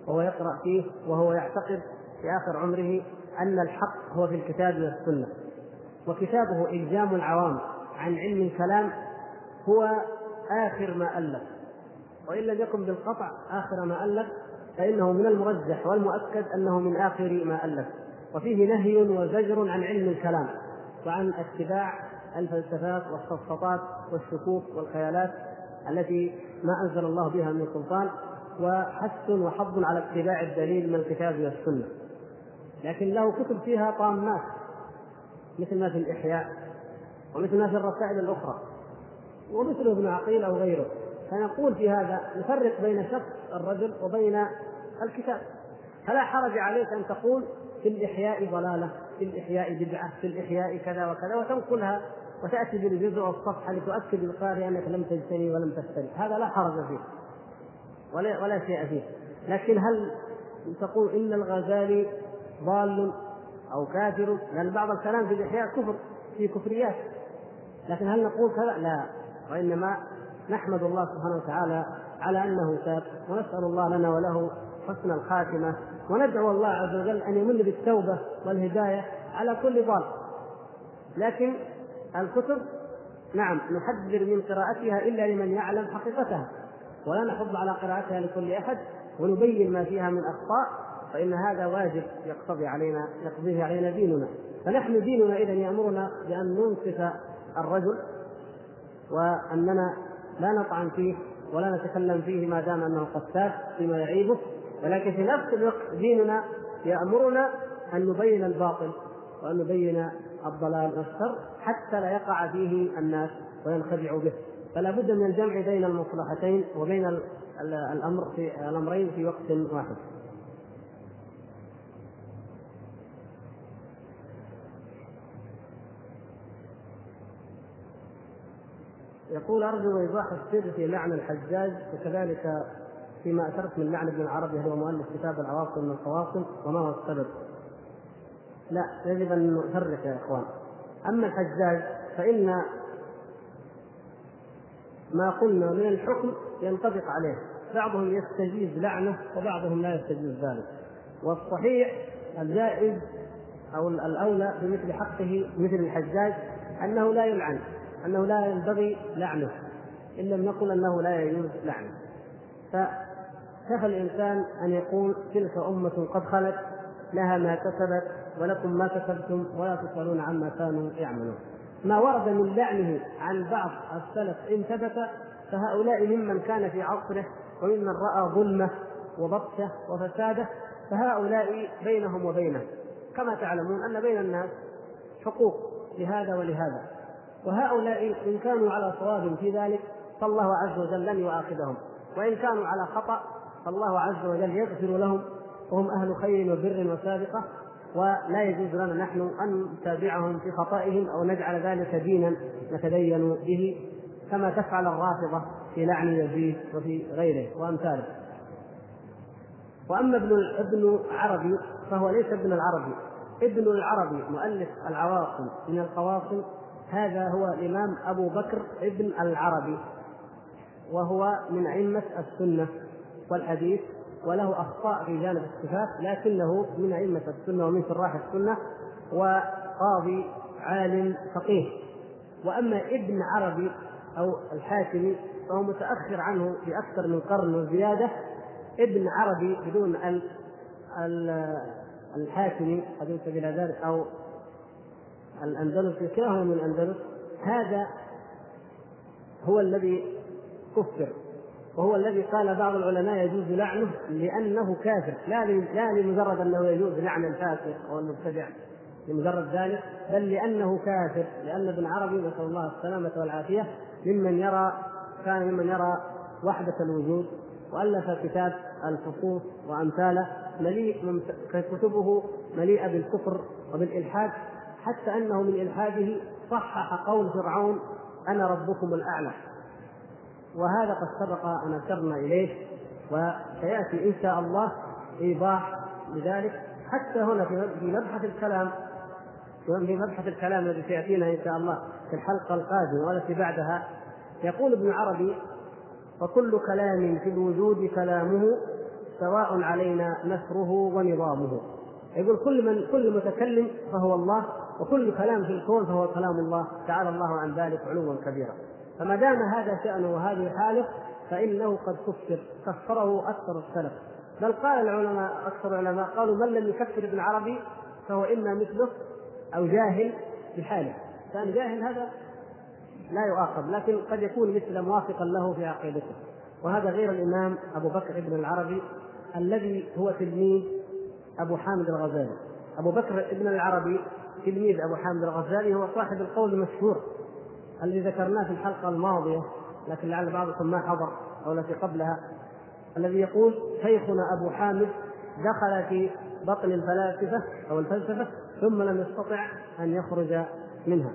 [SPEAKER 1] وهو يقرأ فيه وهو يعتقد في آخر عمره أن الحق هو في الكتاب والسنة. وكتابه إلزام العوام عن علم الكلام هو آخر ما ألف. وإن لم يكن بالقطع آخر ما ألف فإنه من المرجح والمؤكد أنه من آخر ما ألف. وفيه نهي وزجر عن علم الكلام وعن اتباع الفلسفات والسفسطات والشكوك والخيالات التي ما أنزل الله بها من سلطان وحث وحض على اتباع الدليل من الكتاب والسنة. لكن له كتب فيها طامات مثل ما في الإحياء ومثل ما في الرسائل الأخرى. ومثله ابن عقيل أو غيره. فنقول في هذا نفرق بين شخص الرجل وبين الكتاب. فلا حرج عليك أن تقول في الإحياء ضلالة في الإحياء بدعة في الإحياء كذا وكذا وتنقلها وتأتي بالجزء والصفحة لتؤكد للقارئ أنك لم تجتني ولم تفتري هذا لا حرج فيه ولا ولا شيء فيه. لكن هل تقول إن الغزالي ضال أو كافر؟ لأن بعض الكلام في الإحياء كفر في كفريات. لكن هل نقول كذا؟ لا. وإنما نحمد الله سبحانه وتعالى على أنه تاب ونسأل الله لنا وله حسن الخاتمة. وندعو الله عز وجل أن يمن بالتوبة والهداية على كل ضال. لكن الكتب نعم نحذر من قراءتها إلا لمن يعلم حقيقتها ولا نحض على قراءتها لكل أحد ونبين ما فيها من أخطاء فإن هذا واجب يقتضي علينا يقضيه علينا ديننا. فنحن ديننا إذا يأمرنا بأن ننصف الرجل وأننا لا نطعن فيه ولا نتكلم فيه ما دام أنه قتال فيما يعيبه. ولكن في نفس الوقت ديننا يأمرنا أن نبين الباطل وأن نبين الضلال والشر حتى لا يقع فيه الناس وينخدعوا به. فلا بد من الجمع بين المصلحتين وبين الأمر في الأمرين في وقت واحد. يقول أرجو إيضاح السر في لعن الحجاج وكذلك فيما أشرت من لعن ابن العربي هو مؤلف كتاب العواصم من الخواصم وما هو السبب؟ لا يجب أن نفرق يا إخوان. أما الحجاج فإن ما قلنا من الحكم ينطبق عليه. بعضهم يستجيز لعنه وبعضهم لا يستجيز ذلك. والصحيح الجائز أو الأولى بمثل حقه مثل الحجاج أنه لا يلعن أنه لا ينبغي لعنه إن لم نقل أنه لا يجوز لعنه. كفى الإنسان أن يقول تلك أمة قد خلت لها ما كسبت ولكم ما كسبتم ولا تسألون عما كانوا يعملون. ما ورد من لعنه عن بعض السلف إن ثبت فهؤلاء ممن كان في عصره وممن رأى ظلمه وبطشه وفساده فهؤلاء بينهم وبينه. كما تعلمون أن بين الناس حقوق لهذا ولهذا. وهؤلاء إن كانوا على صواب في ذلك فالله عز وجل لن يؤاخذهم. وإن كانوا على خطأ فالله عز وجل يغفر لهم وهم أهل خير وبر وسابقة ولا يجوز لنا نحن أن نتابعهم في خطئهم أو نجعل ذلك دينا نتدين به كما تفعل الرافضة في لعن يزيد وفي غيره وأمثاله. وأما ابن ابن عربي فهو ليس ابن العربي ابن العربي مؤلف العواصم. من القواصم هذا هو الإمام أبو بكر ابن العربي وهو من أئمة السنة. والحديث وله أخطاء في جانب الصفات لكنه من أئمة السنة ومن شراح السنة وقاضي عالم فقيه. وأما ابن عربي أو الحاكمي فهو متأخر عنه في أكثر من قرن وزيادة ابن عربي بدون ال ينسب إلى ذلك أو الأندلسي كلاهما من الأندلس. هذا هو الذي كفر وهو الذي قال بعض العلماء يجوز لعنه لأنه كافر. لا لا لمجرد أنه يجوز لعن الفاسق أو المبتدع لمجرد ذلك بل لأنه كافر. لأن ابن عربي نسأل الله السلامة والعافية ممن يرى كان ممن يرى وحدة الوجود وألف كتاب الفصوص وأمثاله مليء كتبه مليئه بالكفر وبالإلحاد حتى أنه من إلحاده صحح قول فرعون أنا ربكم الأعلى. وهذا قد سبق أن أشرنا إليه وسيأتي إن شاء الله إيضاح لذلك. حتى هنا في مبحث الكلام في مبحث الكلام الذي سيأتينا إن شاء الله في الحلقة القادمة والتي بعدها يقول ابن عربي وكل كلام في الوجود كلامه سواء علينا نثره ونظامه. يقول كل من كل متكلم فهو الله وكل كلام في الكون فهو كلام الله تعالى الله عن ذلك علوا كبيرا. فما دام هذا شأنه وهذه حاله فإنه قد كفر كفره أكثر السلف. بل قال العلماء أكثر العلماء قالوا من لم يكفر ابن عربي فهو إما مثله أو جاهل بحاله. كان جاهل هذا لا يؤاخذ لكن قد يكون مثل موافقا له في عقيدته. وهذا غير الإمام أبو بكر ابن العربي الذي هو تلميذ أبو حامد الغزالي. أبو بكر ابن العربي تلميذ أبو حامد الغزالي هو صاحب القول المشهور. الذي ذكرناه في الحلقة الماضية لكن لعل بعضكم ما حضر أو التي قبلها الذي يقول شيخنا أبو حامد دخل في بطن الفلاسفة أو الفلسفة ثم لم يستطع أن يخرج منها.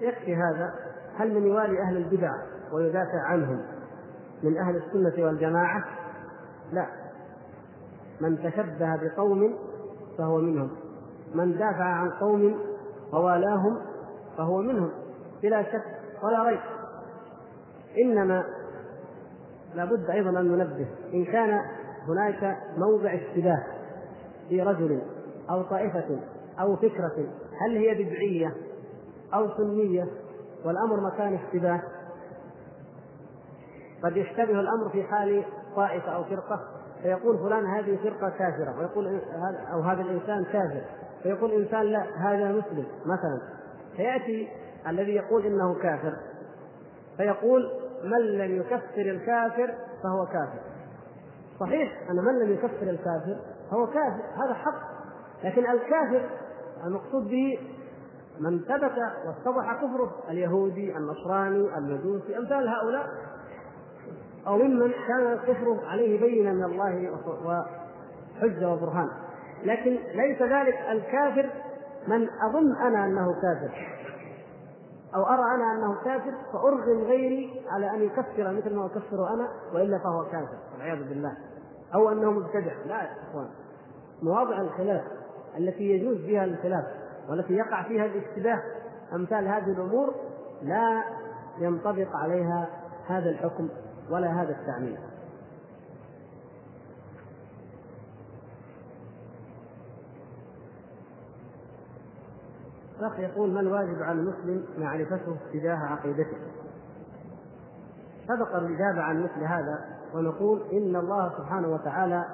[SPEAKER 1] يكفي هذا هل من يوالي أهل البدع ويدافع عنهم من أهل السنة والجماعة؟ لا. من تشبه بقوم فهو منهم. من دافع عن قوم ووالاهم فهو منهم بلا شك ولا ريب. إنما لابد أيضا أن ننبه إن كان هناك موضع اشتباه في رجل أو طائفة أو فكرة هل هي بدعية أو سنية والأمر مكان اشتباه؟ قد يشتبه الأمر في حال طائفة أو فرقة فيقول فلان هذه فرقة كافرة ويقول أو هذا الإنسان كافر. فيقول إنسان لا هذا مسلم مثلا. فيأتي الذي يقول إنه كافر. فيقول من لم يكفر الكافر فهو كافر. صحيح أن من لم يكفر الكافر فهو كافر هذا حق. لكن الكافر المقصود به من ثبت واتضح كفره اليهودي النصراني المجوسي أمثال هؤلاء. أو ممن كان الكفر عليه بينا من الله وحجة وبرهان. لكن ليس ذلك الكافر من أظن أنا أنه كافر. أو أرى أنا أنه كافر فأرغم غيري على أن يكفر مثل ما أكفر أنا وإلا فهو كافر. والعياذ بالله. أو أنه مبتدع. لا يا إخوان. مواضع الخلاف التي يجوز فيها الخلاف والتي يقع فيها الاشتباه أمثال هذه الأمور لا ينطبق عليها هذا الحكم ولا هذا التعميم. الأخ يقول ما الواجب على المسلم معرفته تجاه عقيدته؟ سبق الإجابة عن مثل هذا ونقول إن الله سبحانه وتعالى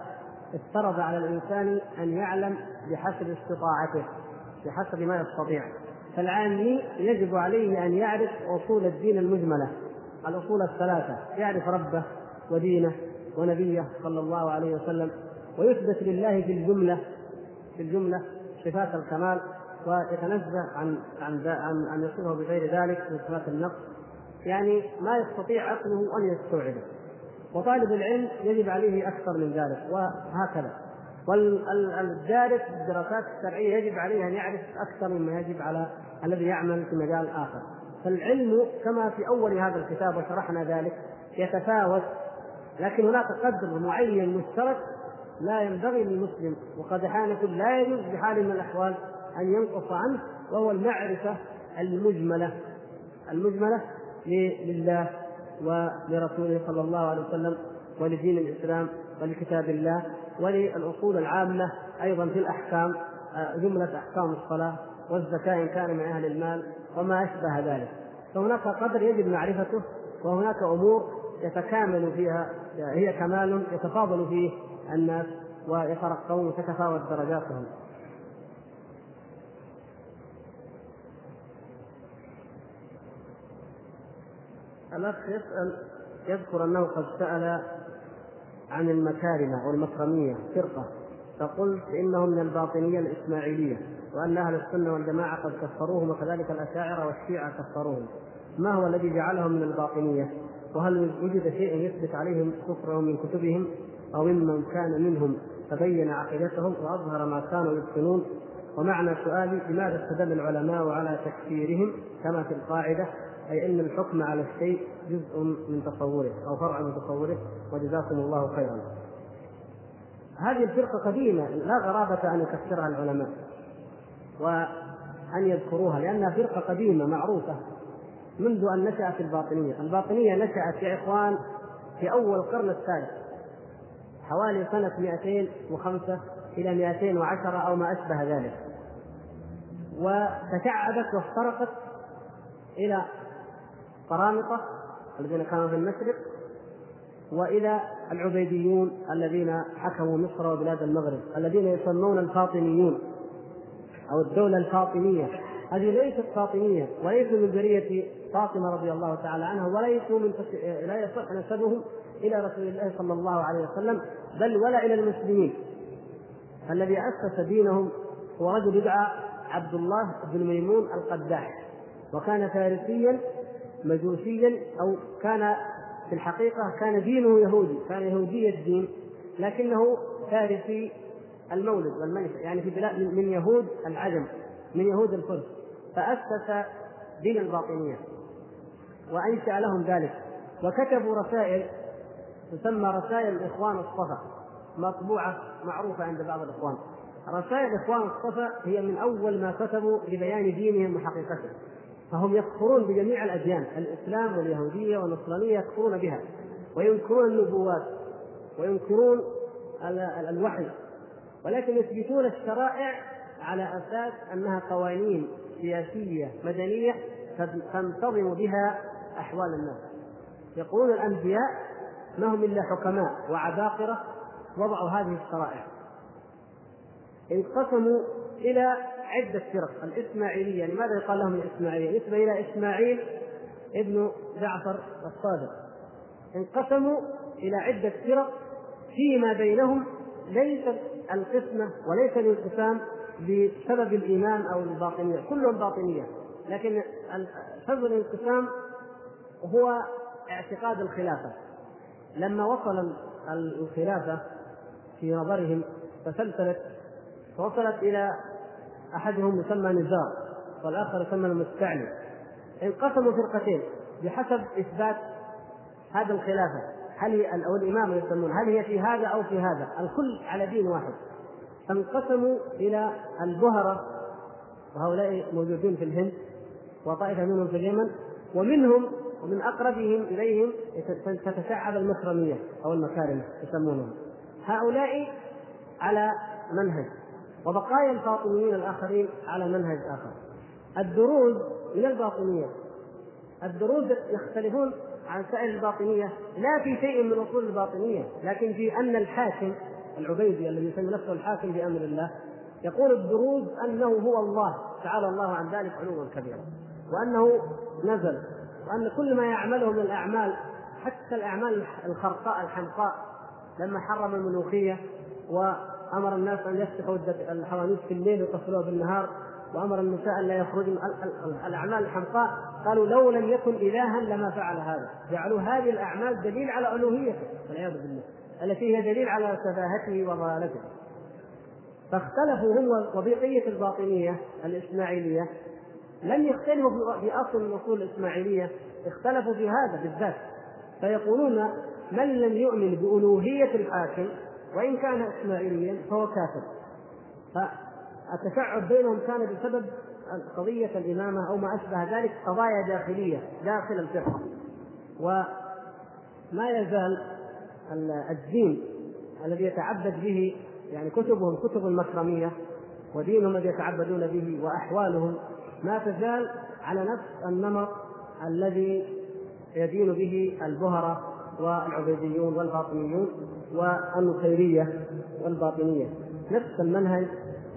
[SPEAKER 1] افترض على الإنسان أن يعلم بحسب استطاعته بحسب ما يستطيع فالعامي يجب عليه أن يعرف أصول الدين المجملة الأصول الثلاثة يعرف ربه ودينه ونبيه صلى الله عليه وسلم ويثبت لله في الجملة في الجملة صفات الكمال ويتنزه عن عن عن ان يصفه بغير ذلك من صفات النقص. يعني ما يستطيع عقله أن يستوعبه. وطالب العلم يجب عليه أكثر من ذلك وهكذا. والدارس بالدراسات الشرعية يجب عليه أن يعرف أكثر مما يجب على الذي يعمل في مجال آخر. فالعلم كما في أول هذا الكتاب وشرحنا ذلك يتفاوت لكن هناك قدر معين مشترك لا ينبغي للمسلم وقد أحيانا لا يجوز بحال من الأحوال أن ينقص عنه وهو المعرفة المجملة المجملة لله ولرسوله صلى الله عليه وسلم ولدين الإسلام ولكتاب الله وللأصول العامة أيضا في الأحكام آه، جملة أحكام الصلاة والزكاة إن كان من أهل المال وما أشبه ذلك. فهناك قدر يجب معرفته وهناك أمور يتكامل فيها هي كمال يتفاضل فيه الناس ويترقون وتتفاوت درجاتهم. الأخ يسأل يذكر أنه قد سأل عن المكارمة والمكرمية فرقة. فقلت إنهم من الباطنية الإسماعيلية وأن أهل السنة والجماعة قد كفروهم وكذلك الأشاعرة والشيعة كفروهم. ما هو الذي جعلهم من الباطنية؟ وهل وجد شيء يثبت عليهم كفرهم من كتبهم؟ أو ممن كان منهم فبين عقيدتهم وأظهر ما كانوا يبطنون ومعنى سؤالي لماذا استدل العلماء على تكفيرهم كما في القاعدة؟ أي أن الحكم على الشيء جزء من تصوره أو فرع من تصوره وجزاكم الله خيرا. هذه الفرقة قديمة لا غرابة أن يكفرها العلماء وأن يذكروها لأنها فرقة قديمة معروفة منذ أن نشأت الباطنية. الباطنية نشأت يا إخوان في أول القرن الثالث حوالي سنة 205 إلى 210 أو ما أشبه ذلك. وتشعبت وافترقت إلى قرامطة الذين كانوا في المشرق وإلى العبيديون الذين حكموا مصر وبلاد المغرب الذين يسمون الفاطميون أو الدولة الفاطمية. هذه ليست فاطمية وليسوا من ذرية فاطمة رضي الله تعالى عنها وليسوا من لا يصح نسبهم إلى رسول الله صلى الله عليه وسلم بل ولا إلى المسلمين. الذي أسس دينهم هو رجل يدعى عبد الله بن ميمون القداح وكان فارسيا مجوسيا أو كان في الحقيقة كان دينه يهودي كان يهودي الدين لكنه فارسي المولد والمنشأ يعني في بلاد من يهود العجم من يهود الفرس فأسس دين الباطنية وأنشأ لهم ذلك. وكتبوا رسائل تسمى رسائل الإخوان الصفا مطبوعة معروفة عند بعض الإخوان. رسائل اخوان الصفا هي من أول ما كتبوا لبيان دينهم وحقيقته فهم يكفرون بجميع الأديان الإسلام واليهودية والنصرانية يكفرون بها وينكرون النبوات وينكرون الوحي ولكن يثبتون الشرائع على أساس أنها قوانين سياسية مدنية تنتظم بها أحوال الناس. يقولون الأنبياء ما هم إلا حكماء وعباقرة وضعوا هذه الشرائع. انقسموا إلى عدة فرق. الإسماعيلية لماذا يقال لهم الإسماعيلية؟ نسبة إلى إسماعيل ابن جعفر الصادق. انقسموا إلى عدة فرق فيما بينهم ليست القسمة وليس الانقسام بسبب الإيمان أو الباطنية. كلهم باطنية لكن سبب الانقسام هو اعتقاد الخلافة. لما وصل الخلافة في نظرهم تسلسلت وصلت إلى أحدهم يسمى نزار والآخر يسمى المستعلي. انقسموا فرقتين بحسب إثبات هذا الخلافه هل هي أو الامامه يسمون هل هي في هذا أو في هذا؟ الكل على دين واحد. فانقسموا إلى البهرة وهؤلاء موجودين في الهند وطائفة منهم في اليمن ومنهم ومن أقربهم إليهم تتشعب المكرمية أو المكارم يسمونهم. هؤلاء على منهج. وبقايا الفاطميين الآخرين على منهج آخر. الدروز من الباطنية. الدروز يختلفون عن سائر الباطنية. لا في شيء من أصول الباطنية. لكن في ان الحاكم العبيدي الذي يسمي نفسه الحاكم بأمر الله يقول الدروز أنه هو الله تعالى الله عن ذلك علوا كبيرا. وأنه نزل. وأن كل ما يعمله من الأعمال حتى الأعمال الخرقاء الحمقاء لما حرم الملوخية وامر الناس أن يفتحوا الحوانيت في الليل ويقفلوها بالنهار وأمر النساء أن لا يخرجن الأعمال الحمقاء. قالوا لو لم يكن إلها لما فعل هذا. جعلوا هذه الأعمال دليل على ألوهيته والعياذ بالله التي هي دليل على سفاهته وضلالته. فاختلفوا هم وبقية الباطنية الإسماعيلية. لم يختلفوا في أصل من أصول الإسماعيلية اختلفوا في هذا بالذات. فيقولون من لم يؤمن بألوهية الحاكم وإن كان إسماعيليا فهو كافر. فالتشعب بينهم كان بسبب قضية الإمامة أو ما أشبه ذلك قضايا داخلية داخل الفقه. وما يزال الدين الذي يتعبد به يعني كتبهم كتب المكرمية ودينهم الذي يتعبدون به وأحوالهم ما تزال على نفس النمط الذي يدين به البهرة والعبيديون والباطنيون والنصيرية والباطنية. نفس المنهج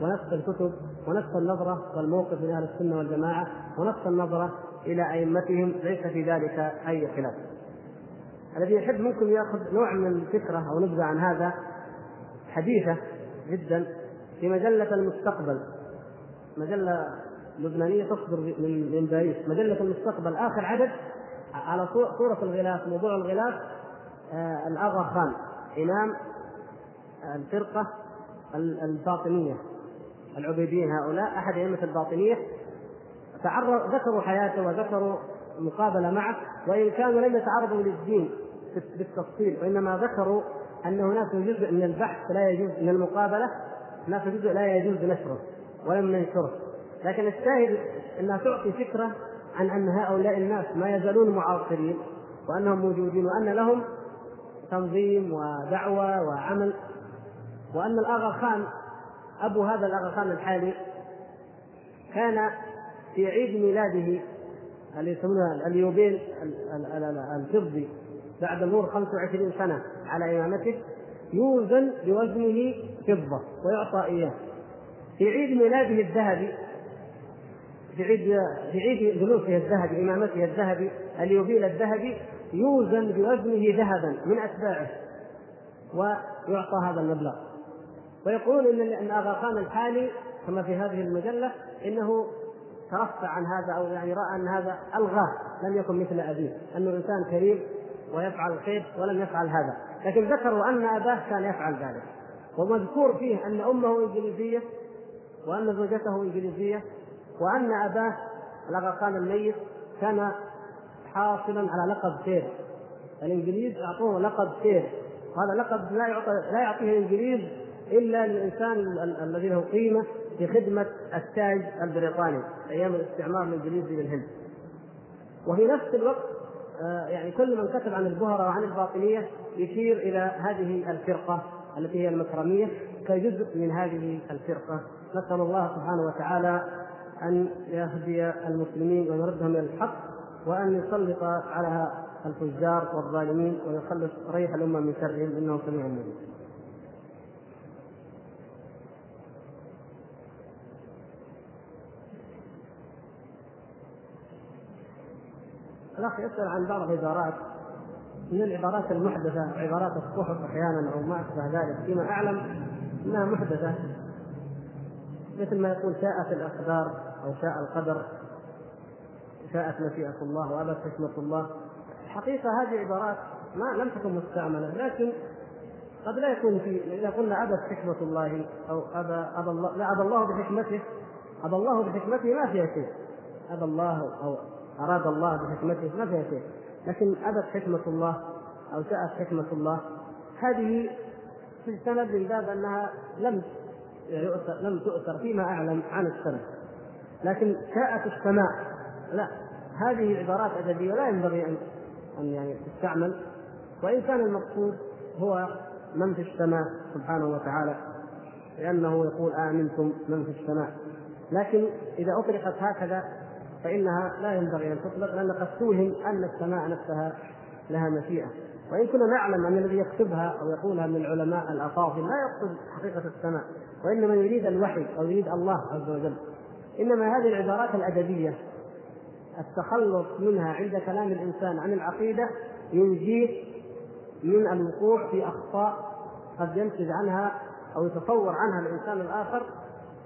[SPEAKER 1] ونفس الكتب ونفس النظرة والموقف من أهل السنة والجماعة ونفس النظرة إلى أئمتهم ليس في ذلك أي خلاف. الذي يحب ممكن يأخذ نوع من الفكرة أو نبذة عن هذا حديثة جدا في مجلة المستقبل. مجلة لبنانية تصدر من باريس. مجلة المستقبل آخر عدد على صورة الغلاف موضوع الغلاف آه الاغا خان إمام الفرقة الباطنية العبيديين هؤلاء أحد أئمة الباطنية تعرض ذكروا حياته وذكروا مقابلة معه وإن كانوا لم يتعرضوا للدين بالتفصيل وإنما ذكروا أن هناك جزء من البحث لا يجوز من المقابلة هناك جزء لا يجوز نشره ولم ننشره لكن الشاهد إنها تعطي فكرة عن أن هؤلاء الناس ما يزالون معاصرين وأنهم موجودين وأن لهم تنظيم ودعوة وعمل وأن الاغا خان أبو هذا الاغا خان الحالي كان في عيد ميلاده اللي يسمونه اليوبيل الفضي بعد مرور 25 سنة على إمامته يوزن بوزنه فضة ويعطى إياه. في عيد ميلاده الذهبي في عيد في عيد جلوسه الذهبي إمامته الذهبي اليوبيل الذهبي يوزن بوزنه ذهبا من أتباعه ويعطى هذا المبلغ. ويقولون ان إن اغا خان الحالي كما في هذه المجلة إنه ترفع عن هذا أو يعني رأى أن هذا ألغاه لم يكن مثل أبيه أنه إنسان كريم ويفعل الخير ولم يفعل هذا. لكن ذكروا أن أباه كان يفعل ذلك. ومذكور فيه أن أمه إنجليزية وأن زوجته إنجليزية وأن أباه الاغاخان الميت كان حاصلا على لقب سير الإنجليز أعطوه لقب سير وهذا لقب لا يعطى لا يعطيه الإنجليز إلا للانسان الذي له قيمة في خدمة التاج البريطاني أيام الاستعمار الإنجليزي للهند. وفي نفس الوقت آه، يعني كل من كتب عن البهرة وعن الباطنية يشير إلى هذه الفرقة التي هي المكرمية كجزء من هذه الفرقة. نسأل الله سبحانه وتعالى أن يهدي المسلمين ويردهم إلى الحق وأن يسلط على الفجار والظالمين ويخلص ريح الأمة من شرهم. إنه سميع مجيد الأخ يسأل عن بعض العبارات. من العبارات المحدثة عبارات الصحف أحيانا أو ما أشبه ذلك فيما أعلم أنها محدثة. مثل ما يقول شاءت الاقدار أو شاء القدر. شاءت مشيئه الله وأبت حكمة الله. الحقيقة هذه عبارات ما لم تكن مستعملة لكن قد لا يكون في إذا قلنا أبت حكمة الله أو ابى ابى الله لا ابى الله بحكمته. ابى الله بحكمته ما فيها شيء. ابى الله أو أراد الله بحكمته ما فيها شيء. لكن أبت حكمة الله أو شاءت حكمة الله. هذه تجتنب من باب أنها لم لم تؤثر فيما أعلم عن السنة لكن شاءت السماء. لا هذه عبارات أدبية لا ينبغي أن أن يعني تستعمل. وإن كان المقصود هو من في السماء سبحانه وتعالى لأنه يقول آمنتم من في السماء. لكن إذا أطلقت هكذا فإنها لا ينبغي أن تطلق لأن قد توهم أن السماء نفسها لها مشيئة. وإن كنا نعلم أن الذي يكتبها أو يقولها من العلماء الأفاضل لا يقصد حقيقة السماء وإنما يريد الوحي أو يريد الله عز وجل. إنما هذه العبارات الأدبية. التخلص منها عند كلام الإنسان عن العقيدة ينجيه من الوقوع في أخطاء قد ينتج عنها أو يتصور عنها الإنسان الآخر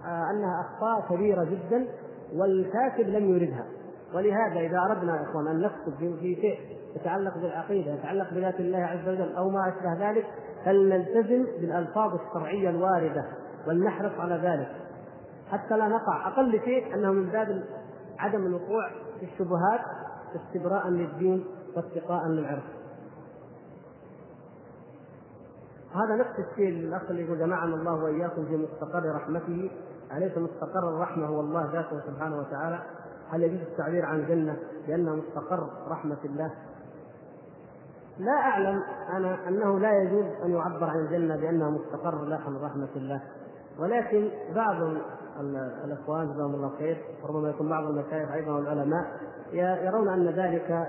[SPEAKER 1] آه، أنها أخطاء كبيرة جدا والكاتب لم يردها. ولهذا إذا أردنا يا إخوان أن نكتب في شيء يتعلق بالعقيدة يتعلق بذات الله عز وجل أو ما أشبه ذلك فلنلتزم بالألفاظ الشرعية الواردة ولنحرص على ذلك. حتى لا نقع. أقل شيء أنه من باب عدم الوقوع في الشبهات استبراء للدين واتقاء للعرف. هذا نفس الشيء الأخ اللي يقول جمعنا الله وإياكم في مستقر رحمته. أليس مستقر الرحمة هو الله ذاته سبحانه وتعالى؟ هل يجوز التعبير عن الجنه بانها مستقر رحمة الله؟ لا أعلم. أنا أنه لا يجوز أن يعبر عن الجنه بانها مستقر لحم رحمة الله. ولكن بعض الإخوان جزاهم الله خير. وربما يكون بعض المشايخ أيضا والعلماء يرون أن ذلك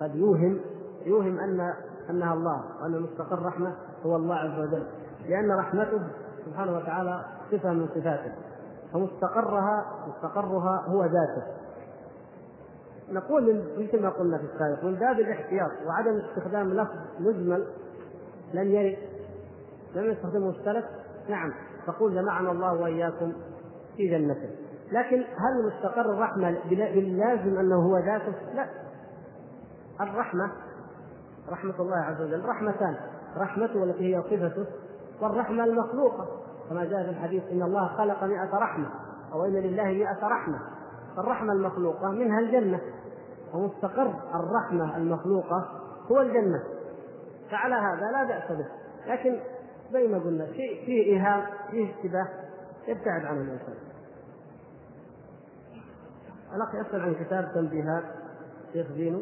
[SPEAKER 1] قد يوهم يوهم أن أنها الله وأن مستقر رحمة هو الله عز وجل. لأن رحمته سبحانه وتعالى صفة من صفاته. فمستقرها مستقرها هو ذاته. نقول مثل ما قلنا في السابق من باب الاحتياط وعدم استخدام لفظ مجمل لم يرد. لم يستخدمه السلف نعم. تقول جمعنا الله وإياكم في جنته. لكن هل مستقر الرحمة باللازم أنه هو ذاته؟ لا. الرحمة رحمة الله عز وجل رحمتان. رحمته التي هي صفته والرحمة المخلوقة. كما جاء في الحديث إن الله خلق مئة رحمة أو إن لله مئة رحمة. فالرحمة المخلوقة منها الجنة. ومستقر الرحمة المخلوقة هو الجنة. فعلى هذا لا بأس به. لكن زي ما قلنا شيء فيه ايهام فيه اشتباه. يبتعد عنه الإنسان. الأخ يسأل عن كتاب تنبيهات شيخ زينو.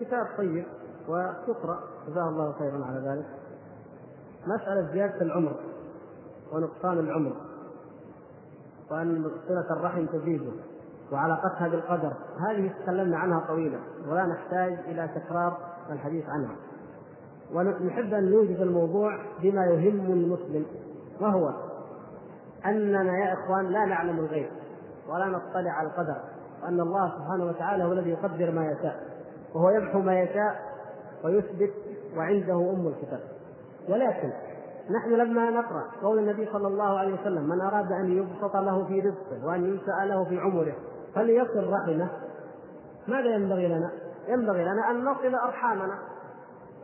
[SPEAKER 1] كتاب طيب وتقرأ جزاه الله خيرا على ذلك. مسألة زيادة العمر ونقصان العمر وأن صلة الرحم تزيده وعلاقتها بالقدر. هذه تكلمنا عنها طويلا ولا نحتاج إلى تكرار الحديث عنها. ونحب أن نوجد الموضوع بما يهم المسلم وهو أننا يا إخوان لا نعلم الغيب ولا نطلع على القدر وأن الله سبحانه وتعالى هو الذي يقدر ما يشاء وهو يمحو ما يشاء ويثبت وعنده أم الكتاب ولكن نحن لما نقرأ قول النبي صلى الله عليه وسلم من أراد أن يبسط له في رزقه وأن ينسأ له في عمره فليصل رحمه ماذا ينبغي لنا؟ ينبغي لنا أن نصل أرحامنا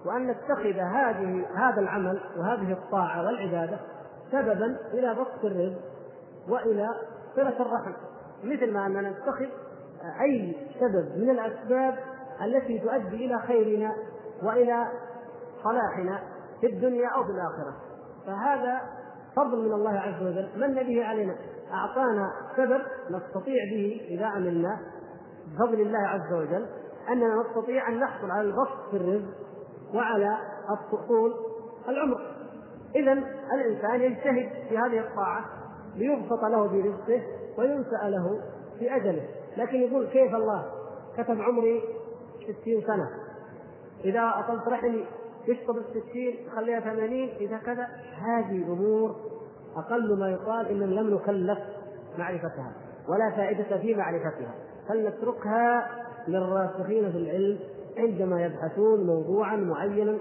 [SPEAKER 1] وأن نتخذ هذه هذا العمل وهذه الطاعة والعبادة سببا إلى بسط الرزق وإلى صلة الرحم. مثل ما أننا نتخذ أي سبب من الأسباب التي تؤدي إلى خيرنا وإلى صلاحنا في الدنيا أو في الآخرة. فهذا فضل من الله عز وجل. من به علينا؟ أعطانا سبب نستطيع به إذا عملنا بفضل الله عز وجل أننا نستطيع أن نحصل على البسط في الرزق وعلى الطول العمر. اذا الإنسان يجتهد في هذه الطاعة ليبسط له في رزقه وينسأ له في أجله. لكن يقول كيف الله كتب عمري ستين سنة؟ إذا أطلت رحمي يشطب الستين خليها ثمانين إذا كذا. هذه امور أقل ما يقال ان لم نكلف معرفتها ولا فائدة في معرفتها. فلنتركها للراسخين في العلم عندما يبحثون موضوعا معينا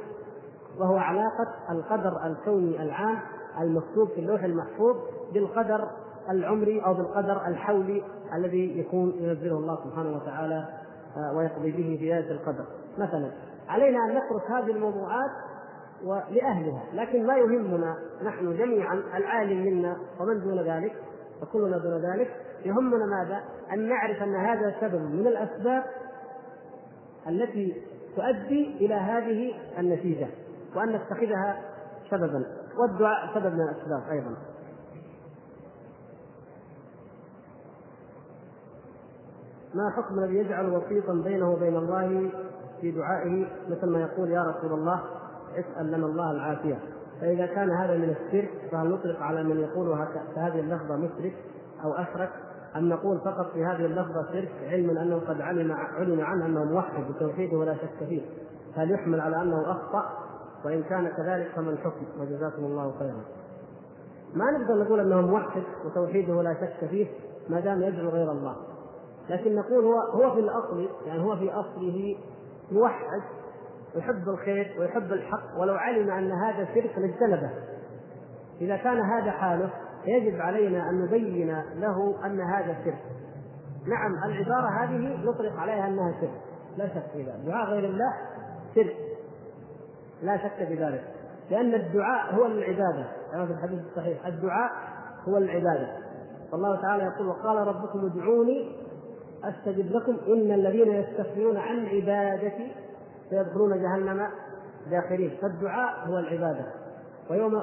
[SPEAKER 1] وهو علاقة القدر الكوني العام المكتوب في اللوح المحفوظ بالقدر العمري أو بالقدر الحولي الذي يكون ينزله الله سبحانه وتعالى آه، ويقضي به في ذلك القدر مثلا علينا أن نترك هذه الموضوعات ولأهلها لكن ما يهمنا نحن جميعا العالم منا ومن دون ذلك وكلنا دون ذلك يهمنا ماذا؟ أن نعرف أن هذا سبب من الأسباب التي تؤدي إلى هذه النتيجة وأن نتخذها سببا والدعاء سبب من الأسباب أيضا. ما حكم الذي يجعل وسيطا بينه وبين الله في دعائه؟ مثل ما يقول يا رسول الله اسأل لنا الله العافية. فإذا كان هذا من الشرك فهل نطلق على من يقول هذه اللفظة مشرك أو أشرك؟ أن نقول فقط في هذه اللفظة شرك علما أنه قد علم علم عنه أنه موحد بتوحيده ولا شك فيه. هل يحمل على أنه أخطأ؟ وإن كان كذلك فما الحكم؟ وجزاكم الله خيرا. ما نقدر نقول أنه موحد وتوحيده ولا شك فيه ما دام يدعو غير الله. لكن نقول هو هو في الأصل يعني هو في أصله موحد يحب الخير ويحب الحق ولو علم أن هذا شرك لاجتنبه. إذا كان هذا حاله يجب علينا أن نبين له أن هذا شرك. نعم العبارة هذه نطلق عليها أنها شرك. لا شك في ذلك. دعاء غير الله شرك. لا شك في ذلك. لأن الدعاء هو العبادة. كما في الحديث الصحيح. الدعاء هو العبادة. والله تعالى يقول وقال ربكم ادعوني أستجب لكم. إن الذين يستكبرون عن عبادتي سيدخلون جهنم داخلين فالدعاء هو العبادة. ويوم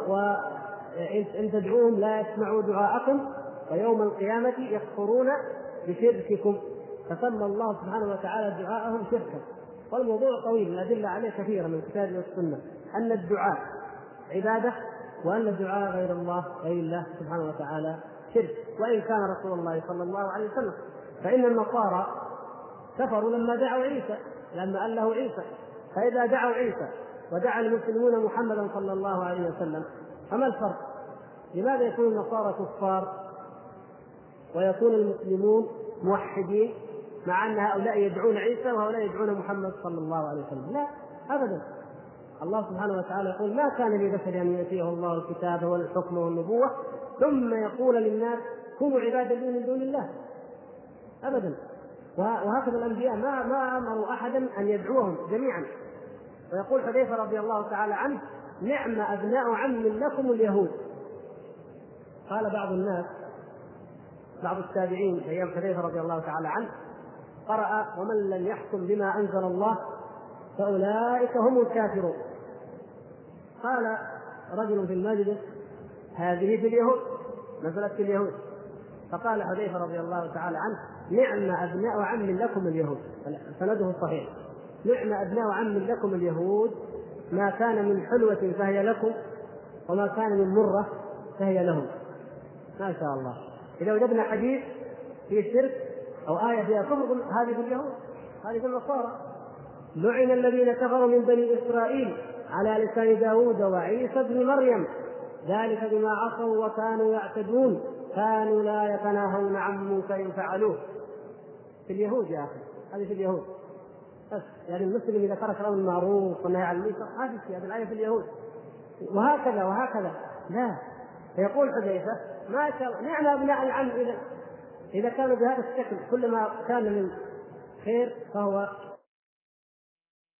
[SPEAKER 1] وإن تدعوهم لا يسمعوا دعاءكم ويوم القيامة يكفرون بشرككم. فسمى الله سبحانه وتعالى دعاءهم شركا. والموضوع طويل الأدلة عليه كثيرة من الكتاب والسنة. أن الدعاء عبادة وأن الدعاء غير الله غير الله سبحانه وتعالى شرك. وإن كان رسول الله صلى الله عليه وسلم. فإن النصارى كفروا لما دعوا عيسى لما قال له عيسى. فإذا دعوا عيسى ودعا المسلمون محمدا صلى الله عليه وسلم فما الفرق؟ لماذا يكون النصارى كفار ويكون المسلمون موحدين مع أن هؤلاء يدعون عيسى وهؤلاء يدعون محمد صلى الله عليه وسلم؟ لا ابدا. الله سبحانه وتعالى يقول ما كان لبشر أن يأتيه الله الكتاب والحكم والنبوة ثم يقول للناس كونوا عبادا لي من دون الله. ابدا. وهكذا الأنبياء ما ما أمروا احدا أن يدعوهم جميعا. ويقول حذيفة رضي الله تعالى عنه نعم أبناء عم لكم اليهود. قال بعض الناس بعض التابعين في أيام حذيفة رضي الله تعالى عنه قرأ ومن لم يحكم بما أنزل الله فأولئك هم الكافرون. قال رجل في المجلس هذه في اليهود نزلت في اليهود. فقال حذيفة رضي الله تعالى عنه نعم أبناء عم لكم اليهود. سنده صحيح نعم أبناء عم لكم اليهود ما كان من حلوة فهي لكم وما كان من مرة فهي لهم. ما شاء الله. إذا وجدنا حديث فيه شرك أو آية فيها كفر هذه في اليهود هذه في النصارى. لعن الذين كفروا من بني إسرائيل على لسان داود وعيسى بن مريم. ذلك بما عصوا وكانوا يعتدون. كانوا لا يتناهون عن منكر فعلوه. في اليهود يا أخي. هذه في اليهود. بس يعني المسلم إذا ترك الأمر المعروف والنهي عن المنكر هذه في هذه الآية في اليهود. وهكذا وهكذا. لا. فيقول حذيفة ما شاء نعم ابناء العم اذا إذا كانوا بهذا الشكل كل ما كان من خير فهو